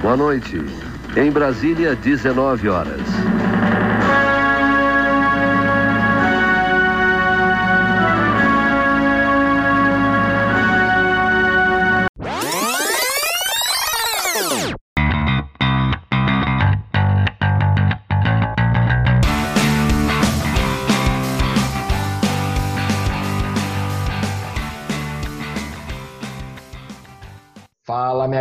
Boa noite. Em Brasília, 19 horas.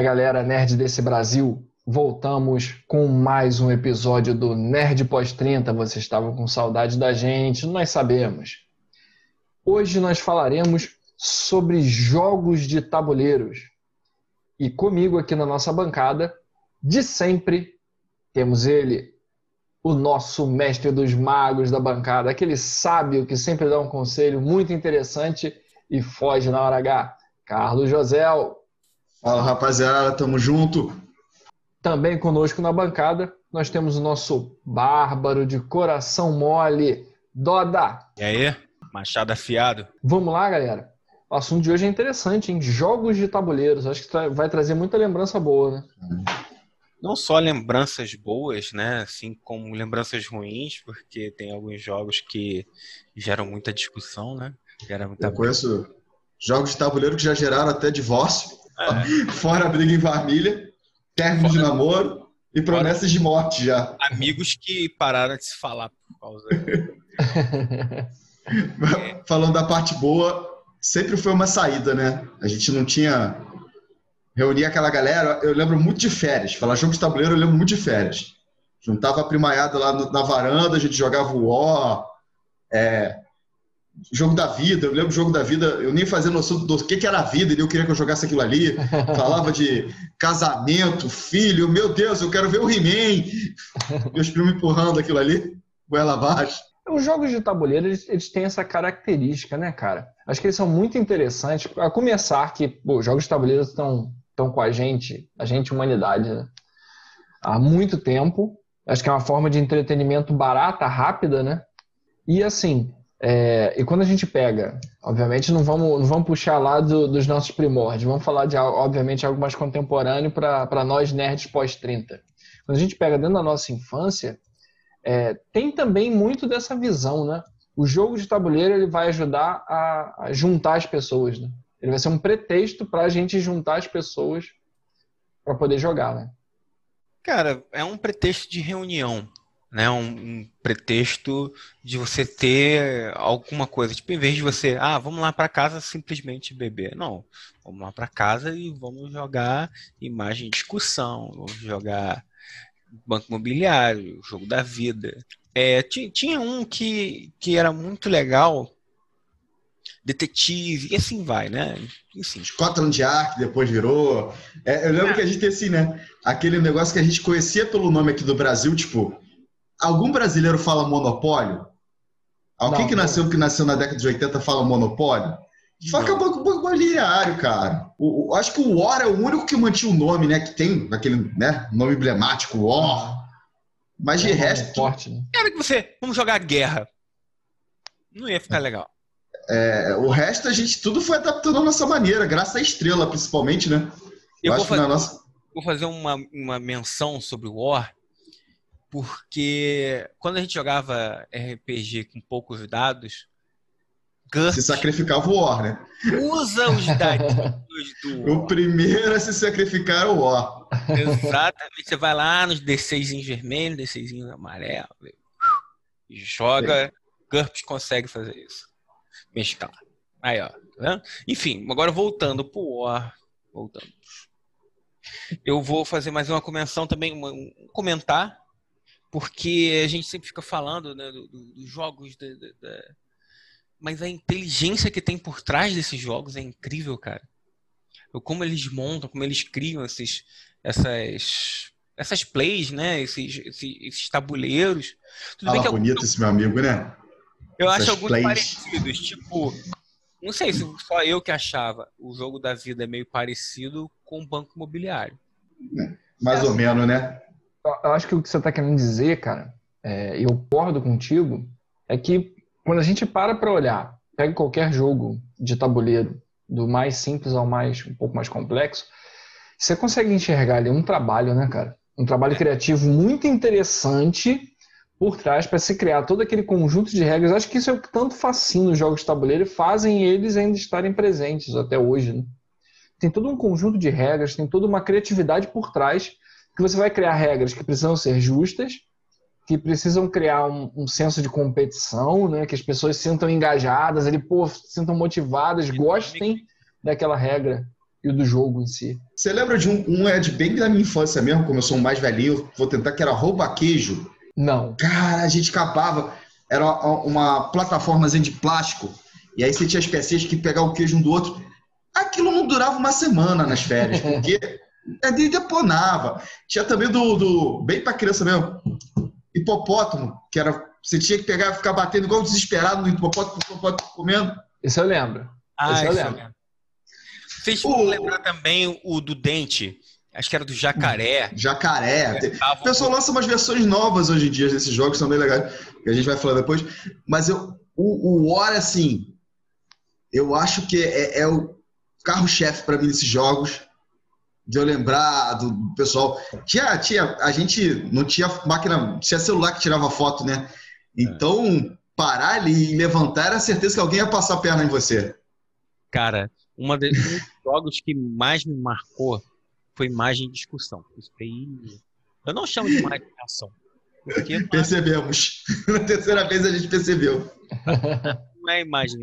Galera nerd desse Brasil. Voltamos com mais um episódio do Nerd Pós-30. Vocês estavam com saudade da gente, nós sabemos. Hoje nós falaremos sobre jogos de tabuleiros. E comigo aqui na nossa bancada, de sempre, temos ele, o nosso mestre dos magos da bancada, aquele sábio que sempre dá um conselho muito interessante e foge na hora H. Carlos Josel. Fala rapaziada, tamo junto. Também conosco na bancada, nós temos o nosso bárbaro de coração mole, Doda. E aí, machado afiado? Vamos lá, galera. O assunto de hoje é interessante, hein? Jogos de tabuleiros. Acho que tra- vai trazer muita lembrança boa, né? Não só lembranças boas, né? Assim como lembranças ruins, porque tem alguns jogos que geram muita discussão, né? Geram muita Eu conheço jogos de tabuleiro que já geraram até divórcio, É, fora briga em família, término de namoro e promessas de morte já. amigos que pararam de se falar por causa. Falando da parte boa, sempre foi uma saída, né? A gente não tinha. Reunia aquela galera, eu lembro muito de férias. Falar jogo de tabuleiro, eu lembro muito de férias. Juntava a primaiada lá na varanda, a gente jogava o War, é, jogo da vida. Eu lembro do jogo da vida, eu nem fazia noção do que, que era a vida, e eu queria que eu jogasse aquilo ali. Falava de casamento, filho, meu Deus, eu quero ver o He-Man. Meus primos empurrando aquilo ali, goela abaixo. Os jogos de tabuleiro, eles, eles têm essa característica, né, cara? Acho que eles são muito interessantes. A começar que, pô, os jogos de tabuleiro estão, estão com a gente, a gente, humanidade, né? há muito tempo. Acho que é uma forma de entretenimento barata, rápida, né? E assim, é, e quando a gente pega, obviamente não vamos, não vamos puxar lá do- dos nossos primórdios, vamos falar de, obviamente, algo mais contemporâneo para nós nerds pós-30. Quando a gente pega dentro da nossa infância, é, tem também muito dessa visão, né? O jogo de tabuleiro ele vai ajudar a, a juntar as pessoas, né? Ele vai ser um pretexto para a gente juntar as pessoas para poder jogar, né? Cara, é um pretexto de reunião, né? Um, um pretexto de você ter alguma coisa. Tipo, em vez de você, ah, vamos lá para casa simplesmente beber. Não, vamos lá para casa e vamos jogar imagem de discussão, vamos jogar banco imobiliário, jogo da vida. É, ti- tinha um que, que era muito legal, detetive, e assim vai, né? Enfim. Scotland Yard depois virou. É, eu lembro que a gente tem assim, né? Aquele negócio que a gente conhecia pelo nome aqui do Brasil, tipo, algum brasileiro fala monopólio? Alguém Não, que não. nasceu que nasceu na década de 80 fala monopólio? Só que é banco imobiliário, cara. O, o- acho que o War é o único que mantinha o nome, né? Que tem aquele né, nome emblemático, War. Mas de É resto, forte, né? Era que você, vamos jogar guerra. Não ia ficar legal. é, o resto a gente tudo foi adaptando à nossa maneira, graças à estrela, principalmente, né? Eu acho vou que na fazer, nossa. vou fazer uma, uma menção sobre o War, porque quando a gente jogava RPG com poucos dados, GURPS Se sacrificava o War, né? usa os dadinhos do O primeiro a se sacrificar é o War. Exatamente. Você vai lá nos D6 em vermelho, D6 em amarelo, joga. GURPS consegue fazer isso. Mesclar. Aí, ó. Vendo? Enfim, agora voltando pro War. Voltando. Eu vou fazer mais uma començão também, um comentar, porque a gente sempre fica falando né, do- do- dos jogos, da- da- da- mas a inteligência que tem por trás desses jogos é incrível, cara. Como eles montam, como eles criam esses, essas, essas plays, né? Esses, esses, esses tabuleiros. Tudo bem Fala bonito esse meu amigo, né? eu acho essas alguns plays. parecidos, tipo, não sei se só eu que achava o jogo da vida é meio parecido com o banco imobiliário. Mais ou menos, né? Eu acho que o que você está querendo dizer, cara, é, e eu concordo contigo, é que quando a gente para para olhar, pega qualquer jogo de tabuleiro, do mais simples ao mais um pouco mais complexo, Você consegue enxergar ali um trabalho, né, cara? Um trabalho criativo muito interessante por trás para se criar todo aquele conjunto de regras. Acho que isso é o que tanto fascina os jogos de tabuleiro e fazem eles ainda estarem presentes até hoje. Né? Tem todo um conjunto de regras, tem toda uma criatividade por trás que você vai criar regras que precisam ser justas, que precisam criar um, um senso de competição, né? que as pessoas se sintam engajadas, ele, pô, se sintam motivadas, gostem daquela regra e do jogo em si. Você lembra de um, um é de bem da minha infância mesmo, como eu sou um mais velhinho, vou tentar, que era rouba queijo. Não. Cara, a gente capava. Era uma plataformazinha de plástico. E aí você tinha as pecinhas que pegar o queijo um do outro. Aquilo não durava uma semana nas férias, porque ele deponava. Tinha também do, do bem para criança mesmo, hipopótamo, que era você tinha que pegar e ficar batendo igual desesperado no hipopótamo, hipopótamo comendo. Isso eu lembro. Ah, isso eu lembro. Vocês vão lembrar também o do dente. Acho que era do jacaré. Jacaré. Tava O pessoal lança umas versões novas hoje em dia desses jogos, são bem legais, que a gente vai falar depois. Mas eu, o, o War, assim, eu acho que é, é o carro-chefe para mim nesses jogos. De eu lembrar do pessoal. Tinha, tinha, a gente não tinha máquina, tinha celular que tirava foto, né? Então, parar ali e levantar era certeza que alguém ia passar a perna em você. Cara, uma de- um dos jogos que mais me marcou foi imagem e discussão. Isso aí. Eu não chamo de não é- Percebemos. Na terceira vez a gente percebeu. não é imagem.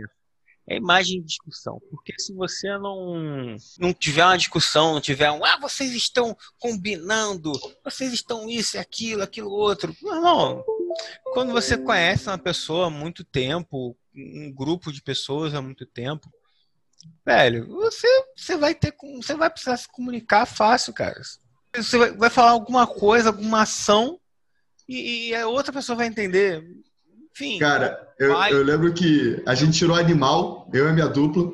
É imagem e discussão. Porque se você não, não tiver uma discussão, não tiver um. Ah, vocês estão combinando, vocês estão isso aquilo, aquilo outro. Meu irmão, quando você conhece uma pessoa há muito tempo, um grupo de pessoas há muito tempo, velho, você, você vai ter. Você vai precisar se comunicar fácil, cara. Você vai, vai falar alguma coisa, alguma ação, e, e a outra pessoa vai entender. Enfim. Cara, eu, eu lembro que a gente tirou animal, eu e a minha dupla,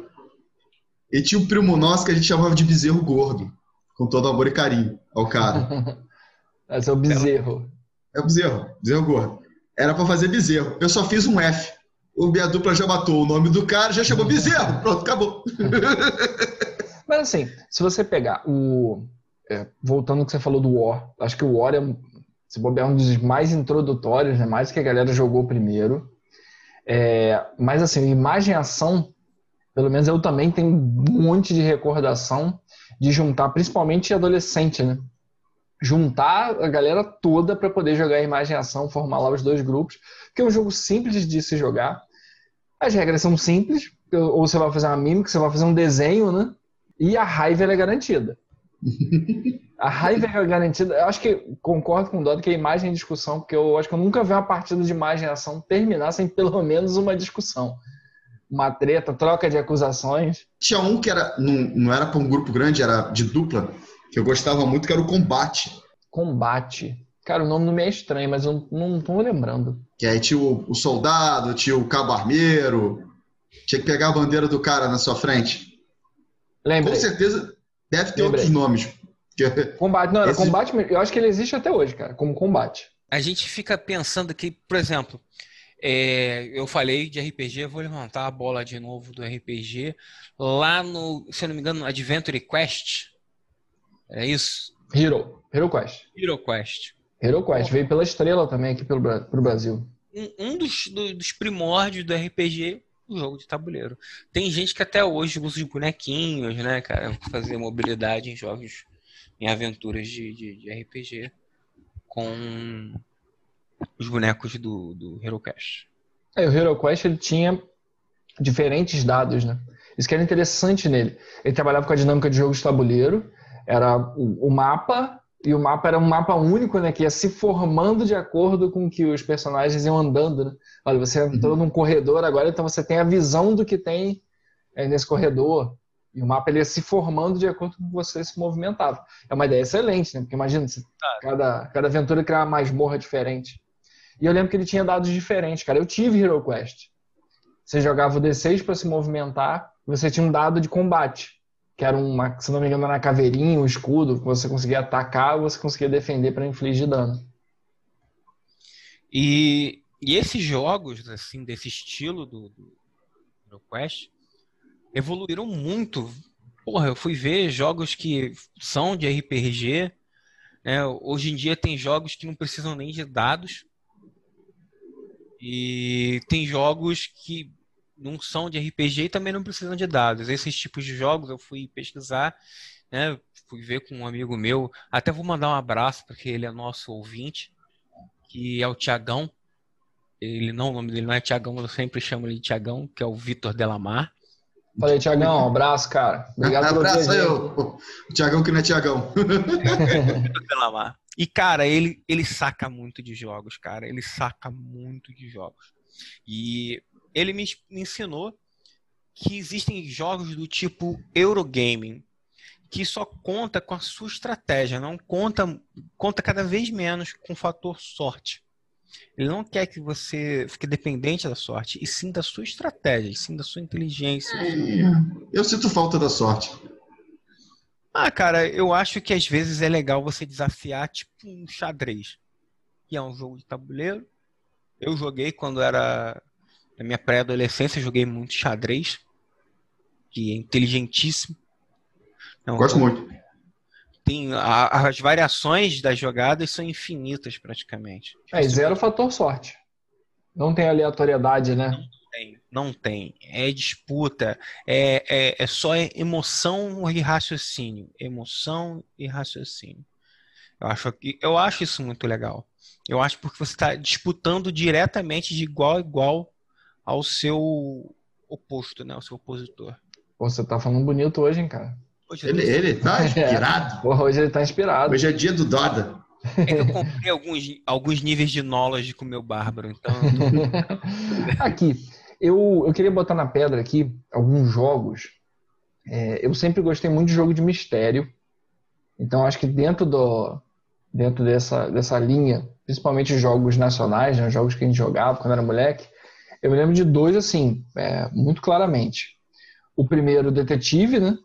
e tinha um primo nosso que a gente chamava de bezerro gordo, com todo amor e carinho ao cara. Esse é o bezerro. É o bezerro, bezerro gordo. Era pra fazer bezerro. Eu só fiz um F. O minha dupla já matou o nome do cara, já chamou bezerro. Pronto, acabou. Mas assim, se você pegar o. é, voltando ao que você falou do War, acho que o War é, um- se bobear, um dos mais introdutórios, né? mais que a galera jogou primeiro. É, mas assim, imagem e ação, pelo menos eu também tenho um monte de recordação de juntar, principalmente adolescente, né? Juntar a galera toda para poder jogar imagem e ação, formar lá os dois grupos, que é um jogo simples de se jogar. As regras são simples, ou você vai fazer uma mímica, você vai fazer um desenho, né? E a raiva é garantida. A raiva é garantida. Eu acho que concordo com o Dodo que a imagem é discussão, porque eu acho que eu nunca vi uma partida de imagem e ação terminar sem pelo menos uma discussão. Uma treta, troca de acusações. Tinha um que era, não, não era pra um grupo grande, era de dupla, que eu gostava muito, que era o combate. Combate. Cara, o nome não me é estranho, mas eu não tô lembrando. Que aí tinha o, o soldado, tinha o cabo armeiro, tinha que pegar a bandeira do cara na sua frente. Com Lembrei. certeza deve ter Lembrei. outros nomes. Combate. Não, era Esse- combate. Eu acho que ele existe até hoje, cara, como combate. a gente fica pensando que, por exemplo, é, eu falei de RPG, vou levantar a bola de novo do RPG. Lá no, se eu não me engano, Adventure Quest. É isso? Hero. Hero Quest. Hero Quest. Hero Quest. Veio pela estrela também aqui pelo, pro Brasil. Um, um dos, do- dos primórdios do RPG, o jogo de tabuleiro. Tem gente que até hoje usa os bonequinhos, né, cara? Fazer mobilidade em jogos, em aventuras de, de, de RPG com os bonecos do, do Hero Quest. É, o Hero Quest ele tinha diferentes dados, né? Isso que era interessante nele. Ele trabalhava com a dinâmica de jogo de tabuleiro, era o, o mapa, e o mapa era um mapa único, né? Que ia se formando de acordo com que os personagens iam andando, né? Olha, você entrou num corredor agora, então você tem a visão do que tem é, nesse corredor. E o mapa ele ia se formando de acordo com que você se movimentava. É uma ideia excelente, né? Porque imagina, você- cada, cada aventura criar uma masmorra diferente. E eu lembro que ele tinha dados diferentes, cara. Eu tive Hero Quest. Você jogava o D6 para se movimentar, e você tinha um dado de combate, que era uma, se não me engano, era uma caveirinha, um escudo, que você conseguia atacar ou você conseguia defender para infligir dano. E, e esses jogos, assim, desse estilo do, do Hero Quest, evoluíram muito. porra, eu fui ver jogos que são de RPG. Né? Hoje em dia tem jogos que não precisam nem de dados. E tem jogos que não são de RPG e também não precisam de dados. Esses tipos de jogos eu fui pesquisar, né? Fui ver com um amigo meu. Até vou mandar um abraço, porque ele é nosso ouvinte, que é o Tiagão. Ele não, o nome dele não é Tiagão, eu sempre chamo ele de Tiagão, que é o Vitor Delamar. Falei, Tiagão, um abraço, cara. Obrigado pelo Abraço aí, o, Tiagão que não é Tiagão. E, cara, ele, ele saca muito de jogos, cara. Ele saca muito de jogos. E ele me me ensinou que existem jogos do tipo Eurogaming, que só conta com a sua estratégia, não conta, conta cada vez menos com o fator sorte. Ele não quer que você fique dependente da sorte, e sim da sua estratégia, e sim da sua inteligência. Eu sinto falta da sorte. Ah, cara, eu acho que às vezes é legal você desafiar, tipo, um xadrez, que é um jogo de tabuleiro. Eu joguei quando era na minha pré-adolescência, joguei muito xadrez, que é inteligentíssimo. É um Gosto jogo- muito. Tem, a- as variações das jogadas são infinitas praticamente. É, zero fator sorte. Não tem aleatoriedade, né? tem, não tem. É disputa, é, é, é só emoção e raciocínio. Emoção e raciocínio. Eu acho, eu acho isso muito legal. Eu acho porque você está disputando diretamente de igual a igual ao seu oposto, né? Ao seu opositor. Pô, você tá falando bonito hoje, hein, cara? Poxa, Ele, ele tá inspirado. Porra, hoje ele tá inspirado. Hoje é dia do Doda. é que eu comprei alguns, alguns níveis de knowledge com o meu bárbaro, então aqui, eu, eu queria botar na pedra aqui alguns jogos. É, eu sempre gostei muito de jogo de mistério. Então, acho que dentro do dentro dessa, dessa linha, principalmente jogos nacionais, né, jogos que a gente jogava quando era moleque, eu me lembro de dois, assim, é, muito claramente. O primeiro, o Detetive, né?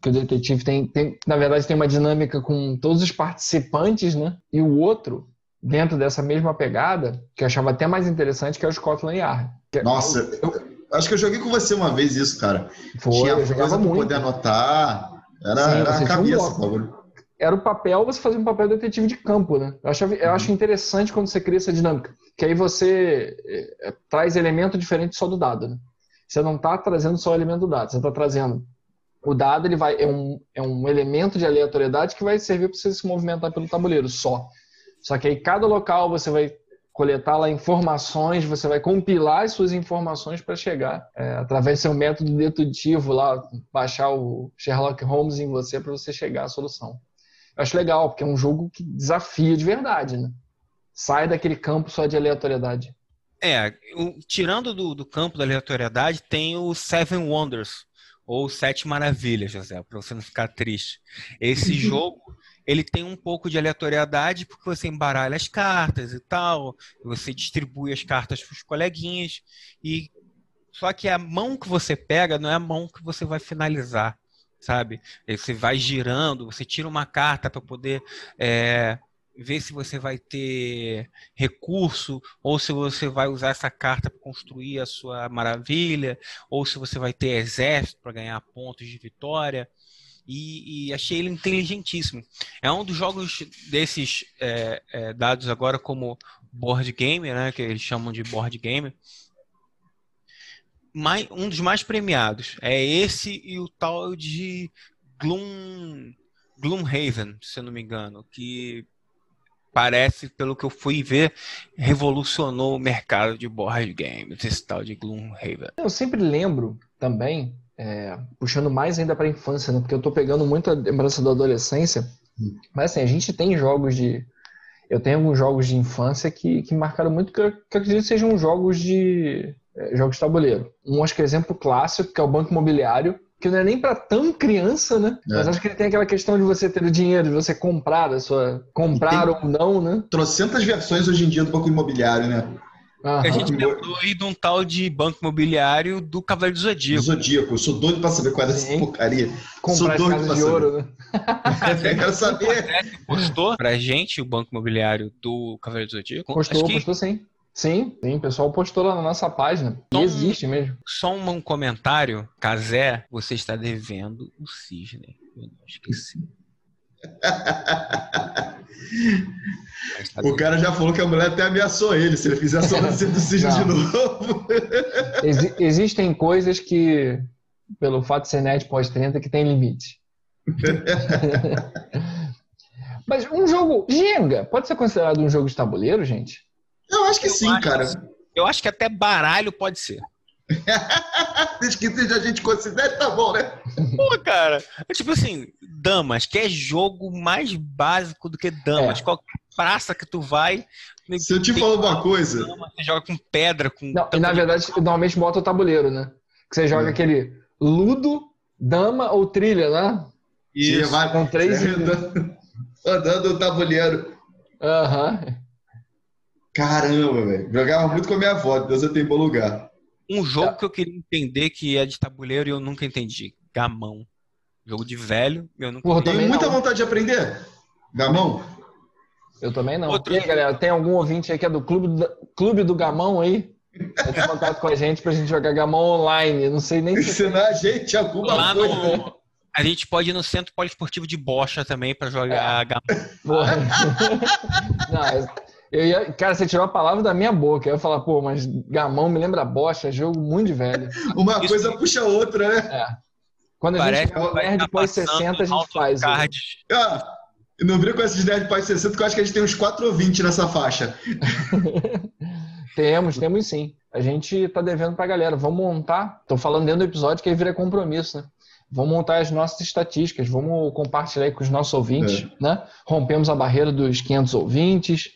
Que o Detetive tem, tem, na verdade, tem uma dinâmica com todos os participantes, né? E o outro, dentro dessa mesma pegada, que eu achava até mais interessante, que é o Scotland Yard. Que é- Nossa, eu- acho que eu joguei com você uma vez isso, cara. Foi, tinha eu coisa jogava pra muito. poder anotar. Era, Sim, era a um cabeça, bagulho. Era o papel, você fazia um papel detetive de campo, né? Eu, achava, eu acho interessante quando você cria essa dinâmica, que aí você eh, traz elemento diferente só do dado, né? Você não está trazendo só o elemento do dado, você está trazendo o dado, ele vai é um, é um elemento de aleatoriedade que vai servir para você se movimentar pelo tabuleiro só. Só que aí cada local você vai coletar lá informações, você vai compilar as suas informações para chegar é, através do seu método dedutivo lá, baixar o Sherlock Holmes em você para você chegar à solução. Eu acho legal, porque é um jogo que desafia de verdade, né? Sai daquele campo só de aleatoriedade. É, o- tirando do, do campo da aleatoriedade, tem o Seven Wonders, ou Sete Maravilhas, José, para você não ficar triste. Esse jogo, ele tem um pouco de aleatoriedade, porque você embaralha as cartas e tal, você distribui as cartas para os coleguinhas, e só que a mão que você pega não é a mão que você vai finalizar, sabe? Você vai girando, você tira uma carta para poder é, ver se você vai ter recurso, ou se você vai usar essa carta para construir a sua maravilha, ou se você vai ter exército para ganhar pontos de vitória. E, e achei ele inteligentíssimo. É um dos jogos desses é, é, dados agora como board game, né, que eles chamam de board game. Mais, um dos mais premiados é esse e o tal de Gloom, Gloomhaven, se eu não me engano, que parece, pelo que eu fui ver, revolucionou o mercado de board games, esse tal de Gloomhaven. Eu sempre lembro também, é, puxando mais ainda para a infância, né? Porque eu tô pegando muita lembrança da adolescência. Mas assim, a gente tem jogos de. Eu tenho alguns jogos de infância que, que marcaram muito, que eu, que eu acredito sejam jogos de. é, jogos de tabuleiro. Um, acho que é exemplo clássico, que é o Banco Imobiliário, que não é nem para tão criança, né? É. Mas acho que ele tem aquela questão de você ter o dinheiro, de você comprar a sua. comprar ou não, né? Trocentas versões hoje em dia do banco imobiliário, né? Aham. A gente lembrou aí de um tal de banco imobiliário do Cavaleiro do Do Zodíaco. Zodíaco. Eu sou doido pra saber qual é dessa Sim. porcaria. comprar sou doido pra de saber. ouro, né? Eu quero saber. Postou pra gente o banco imobiliário do Cavaleiro do Zodíaco. Postou, que postou sim. Sim, sim, o pessoal postou lá na nossa página. E Tom- existe mesmo. Só um comentário. Casé, você está devendo o cisne. Eu não esqueci. O cara já falou que a mulher até ameaçou ele se ele fizer a sobrancelha do cisne de novo. Exi- existem coisas que, pelo fato de ser net pós-30, que tem limite. Mas um jogo. Jenga, pode ser considerado um jogo de tabuleiro, gente? Eu acho que Eu sim, acho cara. Eu acho que até baralho pode ser. Desde que a gente considere, tá bom, né? Pô, cara. É tipo assim, damas, que é jogo mais básico do que damas. É. Qualquer praça que tu vai. Se eu te falar uma coisa, dama, Você joga com pedra, com. Não, e na verdade, normalmente bota o tabuleiro, né? Que você joga É. aquele ludo, dama ou trilha, né? Isso. vários- Com três. rodando, rodando o tabuleiro. Aham. Caramba, velho. Jogava muito com a minha avó, Deus eu tenho bom lugar. Um jogo que eu queria entender que é de tabuleiro e eu nunca entendi. Gamão. Jogo de velho, eu nunca Porra, entendi. Tenho muita não. vontade de aprender. Gamão? Eu também não. Outro e aí, galera, tem algum ouvinte aí que é do Clube do, Clube do Gamão aí? Entra em contato com a gente pra gente jogar Gamão online. Não sei nem se. Ensinar a gente alguma Lá coisa. no... A gente pode ir no Centro Poliesportivo de Bocha também pra jogar gamão. Porra. Não, eu ia, cara, você tirou a palavra da minha boca. Eu ia falar, pô, mas Gamão me lembra bocha, jogo muito de velho. Uma Isso coisa que- puxa a outra, né? É. Quando a Parece gente é nerd tá pós passando 60, a gente faz. né? Ah, não brinco com esses 10 de pais 60, que eu acho que a gente tem uns 4 ou 20 nessa faixa. Temos, temos sim. A gente tá devendo pra galera. Vamos montar. Tô falando dentro do episódio que aí vira compromisso, né? Vamos montar as nossas estatísticas, vamos compartilhar aí com os nossos ouvintes, né? Rompemos a barreira dos 500 ouvintes.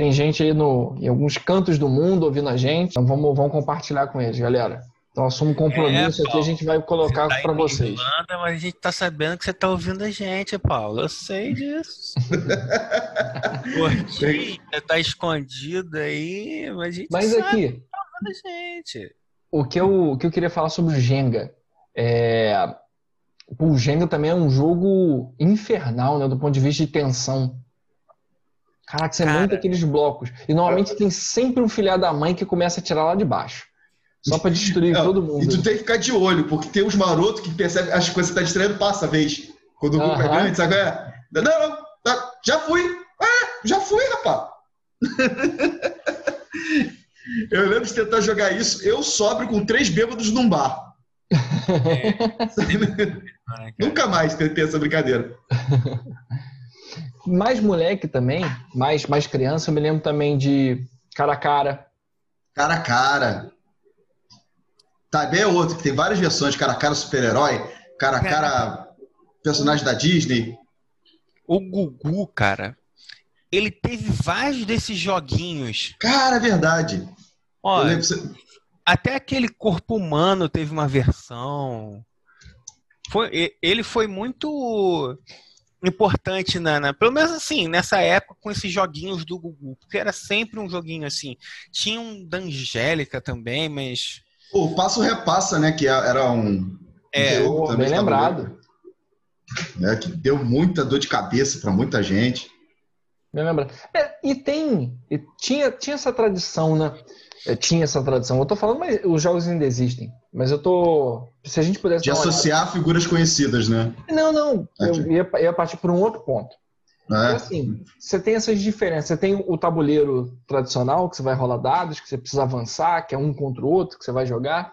Tem gente aí no, em alguns cantos do mundo ouvindo a gente. Então vamos, vamos compartilhar com eles, galera. Então assumo um compromisso É, aqui, a gente vai colocar Você tá pra aí vocês. Irlanda, mas a gente tá sabendo que você tá ouvindo a gente, Paulo. Eu sei disso. Gordinho, você tá escondido aí, mas a gente Mas sabe aqui, que tá ouvindo a gente. O que eu, o que eu queria falar sobre o Jenga é. O Jenga também é um jogo infernal, né? Do ponto de vista de tensão. Caraca, você Cara. monta aqueles blocos. E normalmente tem sempre um filhado da mãe que começa a tirar lá de baixo. Só pra destruir Não, todo E mundo. tu tem que ficar de olho, porque tem uns marotos que percebem, acho que quando você tá distraindo, passa a vez. Quando o grupo é grande, sabe? qual é? Não, não, tá, já fui. Ah, já fui, rapaz. eu lembro de tentar jogar isso, eu sobro com três bêbados num bar. Nunca mais tentei essa brincadeira. Mais moleque também, mais, mais criança, eu me lembro também de cara a cara. Cara a cara. Também é outro, que tem várias versões, cara a cara super-herói, cara a cara personagem da Disney. O Gugu, cara, ele teve vários desses joguinhos. Cara, é verdade. Lembro, você- até aquele corpo humano teve uma versão. Foi, ele foi muito importante na, na- pelo menos assim, nessa época com esses joguinhos do Gugu, porque era sempre um joguinho assim. Tinha um da Angélica também, mas o Passo Repassa, né? Que era um É, jogo Pô, também bem tabuleiro, lembrado. Né, que deu muita dor de cabeça pra muita gente. Bem lembrado. É, e tem, e tinha, tinha essa tradição, né? É, tinha essa tradição. Eu tô falando, mas os jogos ainda existem. Mas eu tô. Se a gente pudesse. De uma olhada- associar figuras conhecidas, né? Não, não. Eu Ok. ia, ia partir por um outro ponto. É É. assim, você tem essas diferenças. Você tem o tabuleiro tradicional, que você vai rolar dados, que você precisa avançar, que é um contra o outro, que você vai jogar.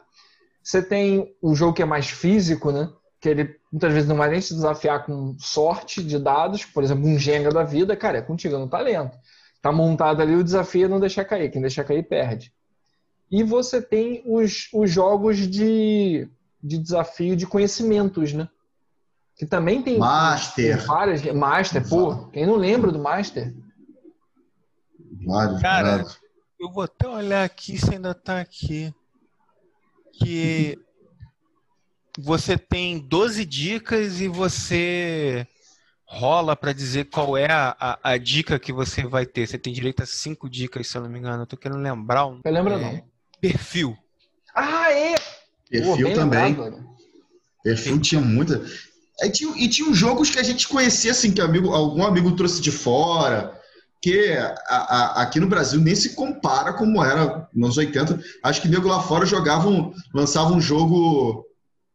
Você tem o jogo que é mais físico, né? Que ele muitas vezes não vai nem te desafiar com sorte de dados, por exemplo, um Jenga da vida, cara, é contigo, é no talento. Tá montado ali, o desafio é não deixar cair. Quem deixar cair, perde. E você tem os, os jogos de, de desafio de conhecimentos, né? Que também tem. Master. Tem várias. Master, pô. Quem não lembra do Master? Vários, Cara, vários. eu vou até olhar aqui se ainda tá aqui. Que você tem 12 dicas e você rola pra dizer qual é a, a, a dica que você vai ter. Você tem direito a 5 dicas, se eu não me engano. Eu tô querendo lembrar um Eu lembro É. não. Perfil. Ah, é! Pô, Perfil bem também. Perfil tinha muita. Aí tinha, e tinha jogos que a gente conhecia, assim, que amigo, algum amigo trouxe de fora, porque a, a, aqui no Brasil nem se compara como era nos 80. Acho que nego lá fora jogavam, lançavam um jogo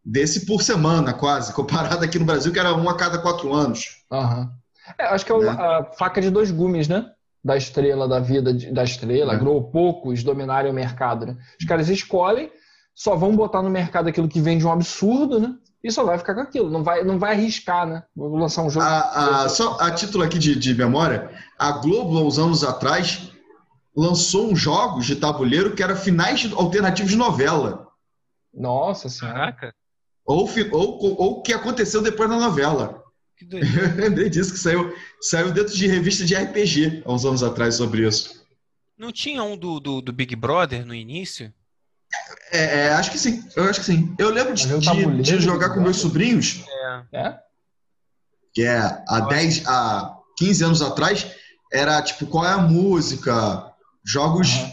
desse por semana, quase, comparado aqui no Brasil, que era um a cada quatro anos. Uhum. É, acho que é, né? a faca de dois gumes, né? Da estrela, da vida da estrela, é. poucos dominarem o mercado. Né? Os caras escolhem, só vão botar no mercado aquilo que vende um absurdo, né? E só vai ficar com aquilo, não vai, não vai arriscar, né? Vou lançar um jogo. A, a, só a título aqui de, de memória, a Globo, há uns anos atrás, lançou uns jogos de tabuleiro que eram finais alternativos de novela. Nossa senhora. Caraca. Ou, ou, ou o que aconteceu depois da novela. Que lembrei disso, que saiu, saiu dentro de revista de RPG há uns anos atrás sobre isso. Não tinha um do, do, do Big Brother no início? É, é, acho que sim. Eu acho que sim. Eu lembro de, de, de jogar com meus sobrinhos. É. é? Que é há 10, há 15 anos atrás, era tipo, qual é a música? Jogos uhum.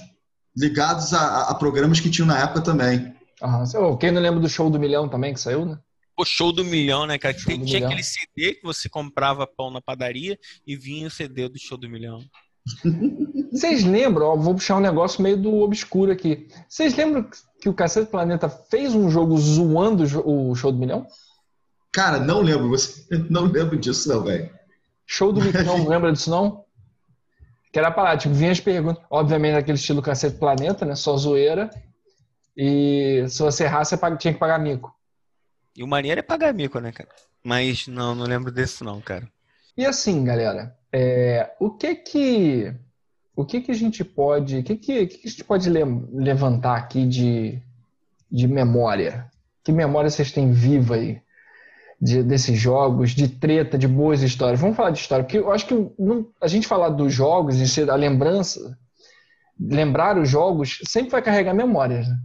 ligados a, a, programas que tinham na época também. Uhum. Quem não lembra do show do milhão também que saiu, né? O show do milhão, né, cara? Tinha, tinha aquele CD que você comprava pão na padaria e vinha o CD do show do milhão. Vocês lembram? Ó, vou puxar um negócio meio do obscuro aqui. Vocês lembram que o Cacete Planeta fez um jogo zoando o show do milhão? Cara, não lembro. Você não lembro disso, não, velho. Show do milhão, não lembra disso, não? Que era parar, tipo, vinha as perguntas, obviamente naquele estilo Cacete Planeta, né? Só zoeira. E se você errar, você tinha que pagar mico. E o maneiro é pagar mico, né, cara? Mas não, não lembro desse não, cara. E assim, galera, é, o que que o que que a gente pode, que que, que, que a gente pode le levantar aqui de, de memória? Que memória vocês têm viva aí de, desses jogos, de treta, de boas histórias? Vamos falar de história, porque eu acho que não, a gente falar dos jogos e ser a lembrança, lembrar os jogos, sempre vai carregar memórias, né?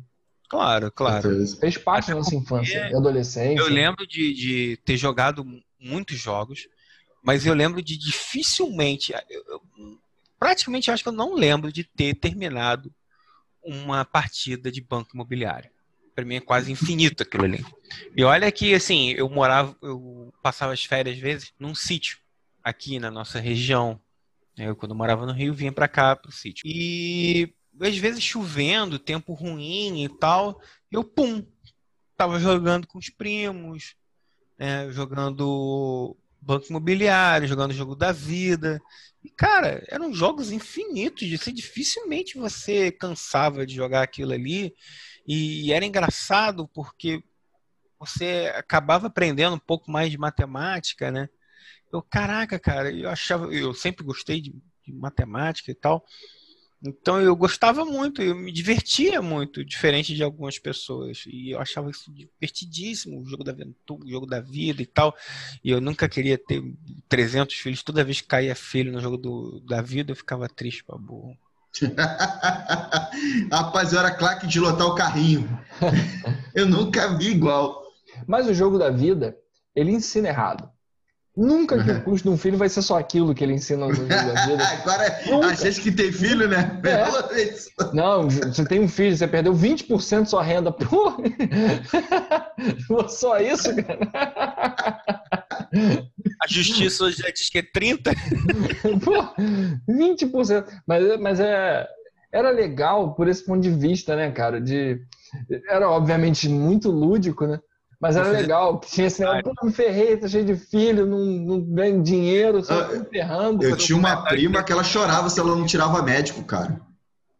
Claro, claro. Fez parte da nossa infância e adolescência. Eu lembro de, de, ter jogado muitos jogos, mas eu lembro de dificilmente, eu, eu, praticamente acho que eu não lembro de ter terminado uma partida de banco imobiliário. Para mim é quase infinito aquilo ali. E olha que, assim, eu morava, eu passava as férias às vezes num sítio aqui na nossa região. Eu, quando eu morava no Rio, vinha para cá, pro sítio. E às vezes chovendo, tempo ruim e tal, eu, pum, tava jogando com os primos, né, jogando banco imobiliário, jogando jogo da vida. E, cara, eram jogos infinitos, dificilmente você cansava de jogar aquilo ali. E era engraçado porque você acabava aprendendo um pouco mais de matemática, né? Eu, caraca, cara, eu achava, eu sempre gostei de, de matemática e tal. Então eu gostava muito, eu me divertia muito, diferente de algumas pessoas. E eu achava isso divertidíssimo, o jogo da aventura, o jogo da vida e tal. E eu nunca queria ter 300 filhos. Toda vez que caía filho no jogo do, da vida, eu ficava triste pra burro. Rapaz, eu era claque de lotar o carrinho. eu nunca vi igual. Mas o jogo da vida, ele ensina errado. Nunca que o custo de um filho vai ser só aquilo que ele ensina da vida. Agora, Nunca. a gente que tem filho, né? É. Não, você tem um filho, você perdeu 20% da sua renda. Pô! Só isso, cara. A justiça hoje já diz que é 30%. Pô, 20%. Mas, mas é, era legal por esse ponto de vista, né, cara? De, era obviamente muito lúdico, né? Mas era legal, tinha esse negócio, pô, me ferrei, tá cheio de filho, não, não ganho dinheiro, só ah, ferrando. Eu tinha uma prima que ela chorava se ela não tirava médico, cara.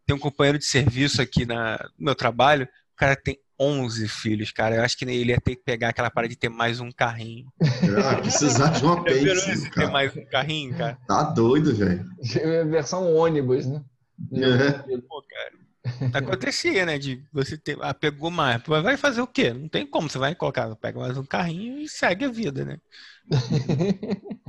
Tem um companheiro de serviço aqui na, no meu trabalho, o cara tem 11 filhos, cara. Eu acho que ele ia ter que pegar aquela parada de ter mais um carrinho. Ah, precisar de uma pence. ter mais um carrinho, cara. Tá doido, velho. Versão ônibus, né? É. Pô, cara. Acontecia, né? De você ter. Ah, pegou mais. Vai fazer o quê? Não tem como. Você vai colocar, pega mais um carrinho e segue a vida, né?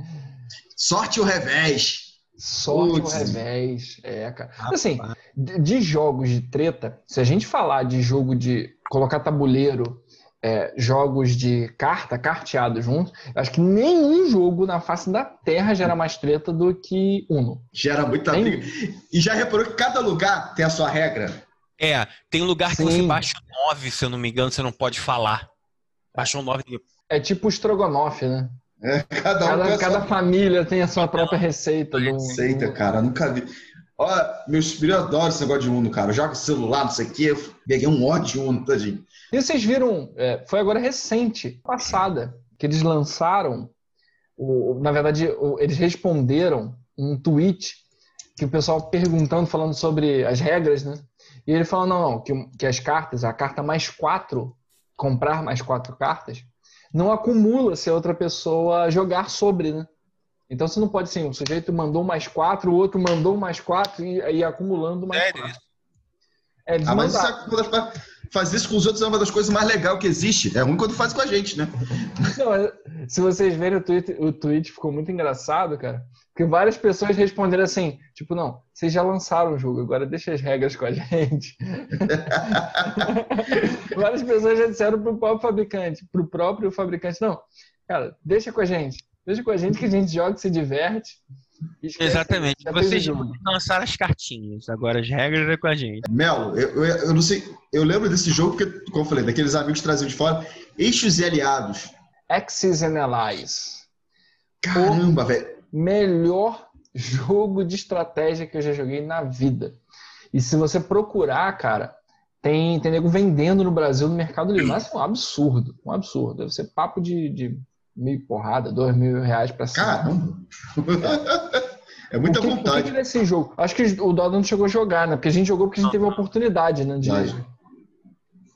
Sorte o revés. Sorte o revés. É, cara. Assim, de jogos de treta, se a gente falar de jogo de colocar tabuleiro, é, jogos de carta, carteado junto, acho que nenhum jogo na face da Terra gera mais treta do que Uno. Gera muita tem... briga. E já reparou que cada lugar tem a sua regra? É, tem lugar que Sim. você baixa 9, se eu não me engano, você não pode falar. Baixa o 9. É tipo o Strogonoff, né? É, cada, um Cada, cada sua família tem a sua própria receita. do- receita, cara. Nunca vi. Ó, meus filhos adoram esse negócio de Uno, cara. Joga celular, não sei o quê. Eu peguei um ódio de Uno, tadinho. E vocês viram, é, foi agora recente, passada, que eles lançaram, o, na verdade, o- eles responderam um tweet que o pessoal perguntando, falando sobre as regras, né? E ele falou, não, não, que, que as cartas, a carta mais quatro, comprar mais quatro cartas, não acumula se a outra pessoa jogar sobre, né? Então você não pode assim, o sujeito mandou mais quatro, o outro mandou mais quatro e aí acumulando mais Sério quatro. É, eles Ah, mas isso mandaram. Fazer isso com os outros é uma das coisas mais legais que existe. É ruim quando faz com a gente, né? Não, se vocês verem o tweet, o tweet ficou muito engraçado, cara. Porque várias pessoas responderam assim, tipo, não, vocês já lançaram o jogo, agora deixa as regras com a gente. várias pessoas já disseram pro próprio fabricante, pro próprio fabricante, não, cara, deixa com a gente. Deixa com a gente que a gente joga, se diverte. esquece, Exatamente. Vocês lançaram as cartinhas, agora as regras é com a gente. Melo, eu, eu, eu não sei. Eu lembro desse jogo porque, como eu falei, daqueles amigos que traziam de fora, eixos e aliados. Axis and Allies. Caramba, velho. melhor jogo de estratégia que eu já joguei na vida. E se você procurar, cara, tem, tem nego vendendo no Brasil no Mercado Livre. Mas é um absurdo, um absurdo. Deve ser papo de, de mil porrada, dois mil reais pra cima. Caramba. é muita o que, vontade. que é esse jogo? Acho que o Dodon não chegou a jogar, né? Porque a gente jogou porque a gente teve a oportunidade, né? De,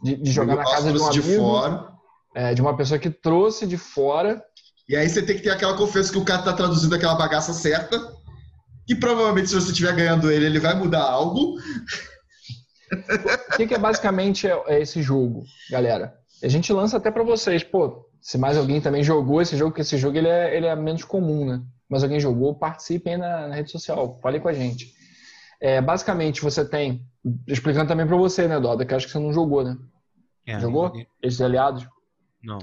de, de jogar na casa de um Trouxe de amigo, fora. é, de uma pessoa que trouxe de fora. E aí você tem que ter aquela confiança que o cara tá traduzindo aquela bagaça certa. Que provavelmente, se você estiver ganhando ele, ele vai mudar algo. O que, que é basicamente é, é esse jogo, galera? A gente lança até pra vocês, pô, se mais alguém também jogou esse jogo, porque esse jogo ele é, ele é menos comum, né? Mas alguém jogou, participem aí na, na rede social, falem com a gente. É, basicamente, você tem, explicando também pra você, né, Doda, que eu acho que você não jogou, né? É, Jogou? Esses aliados. Não.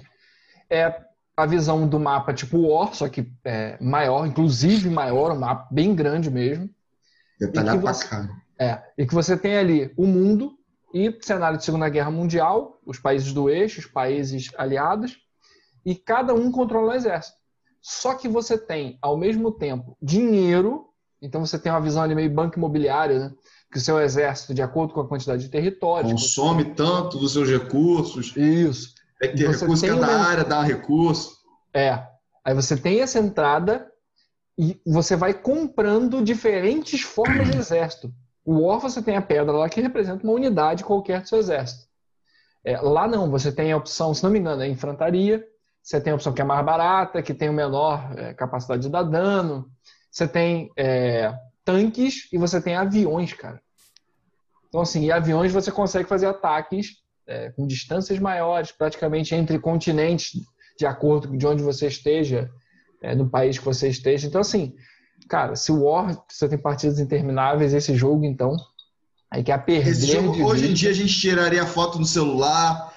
É a visão do mapa tipo War, só que é, maior, inclusive maior, um mapa bem grande mesmo. Detalhado E que pra você- cá. É, e que você tem ali o mundo e cenário de Segunda Guerra Mundial, os países do eixo, os países aliados, e cada um controla o exército. Só que você tem, ao mesmo tempo, dinheiro, então você tem uma visão ali meio banco imobiliário, né? Que o seu exército, de acordo com a quantidade de territórios. Consome tanto dos seus recursos. Isso. Tem que ter Você recurso, cada uma- área dá recurso. É. Aí você tem essa entrada e você vai comprando diferentes formas de exército. O War você tem a pedra lá que representa uma unidade qualquer do seu exército. É, lá não, você tem a opção, se não me engano, é infantaria. Você tem a opção que é mais barata, que tem o menor é, capacidade de dar dano. Você tem é, tanques e você tem aviões, cara. Então, assim, e aviões você consegue fazer ataques é, com distâncias maiores, praticamente entre continentes, de acordo com de onde você esteja, é, no país que você esteja. Então, assim, cara, se o War você tem partidas intermináveis, esse jogo, então, aí que é a perder jogo, de hoje em dia a gente tiraria foto no celular,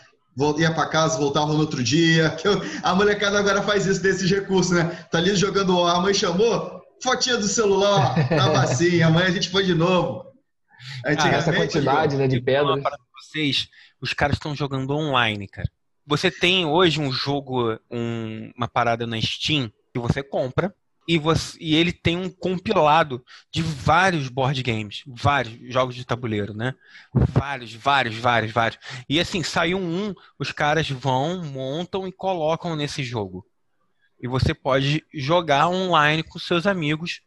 ia pra casa, voltava no outro dia. A molecada agora faz isso desses recursos, né? Tá ali jogando o a mãe chamou, fotinha do celular, ó, tava assim, amanhã a gente foi de novo. Ah, essa quantidade né, de Eu vou falar pedras. para vocês, os caras estão jogando online, cara. Você tem hoje um jogo, um- uma parada na Steam que você compra e, você- e ele tem um compilado de vários board games, vários jogos de tabuleiro, né? Vários, vários, vários, vários. E assim, saiu um, os caras vão, montam e colocam nesse jogo. E você pode jogar online com seus amigos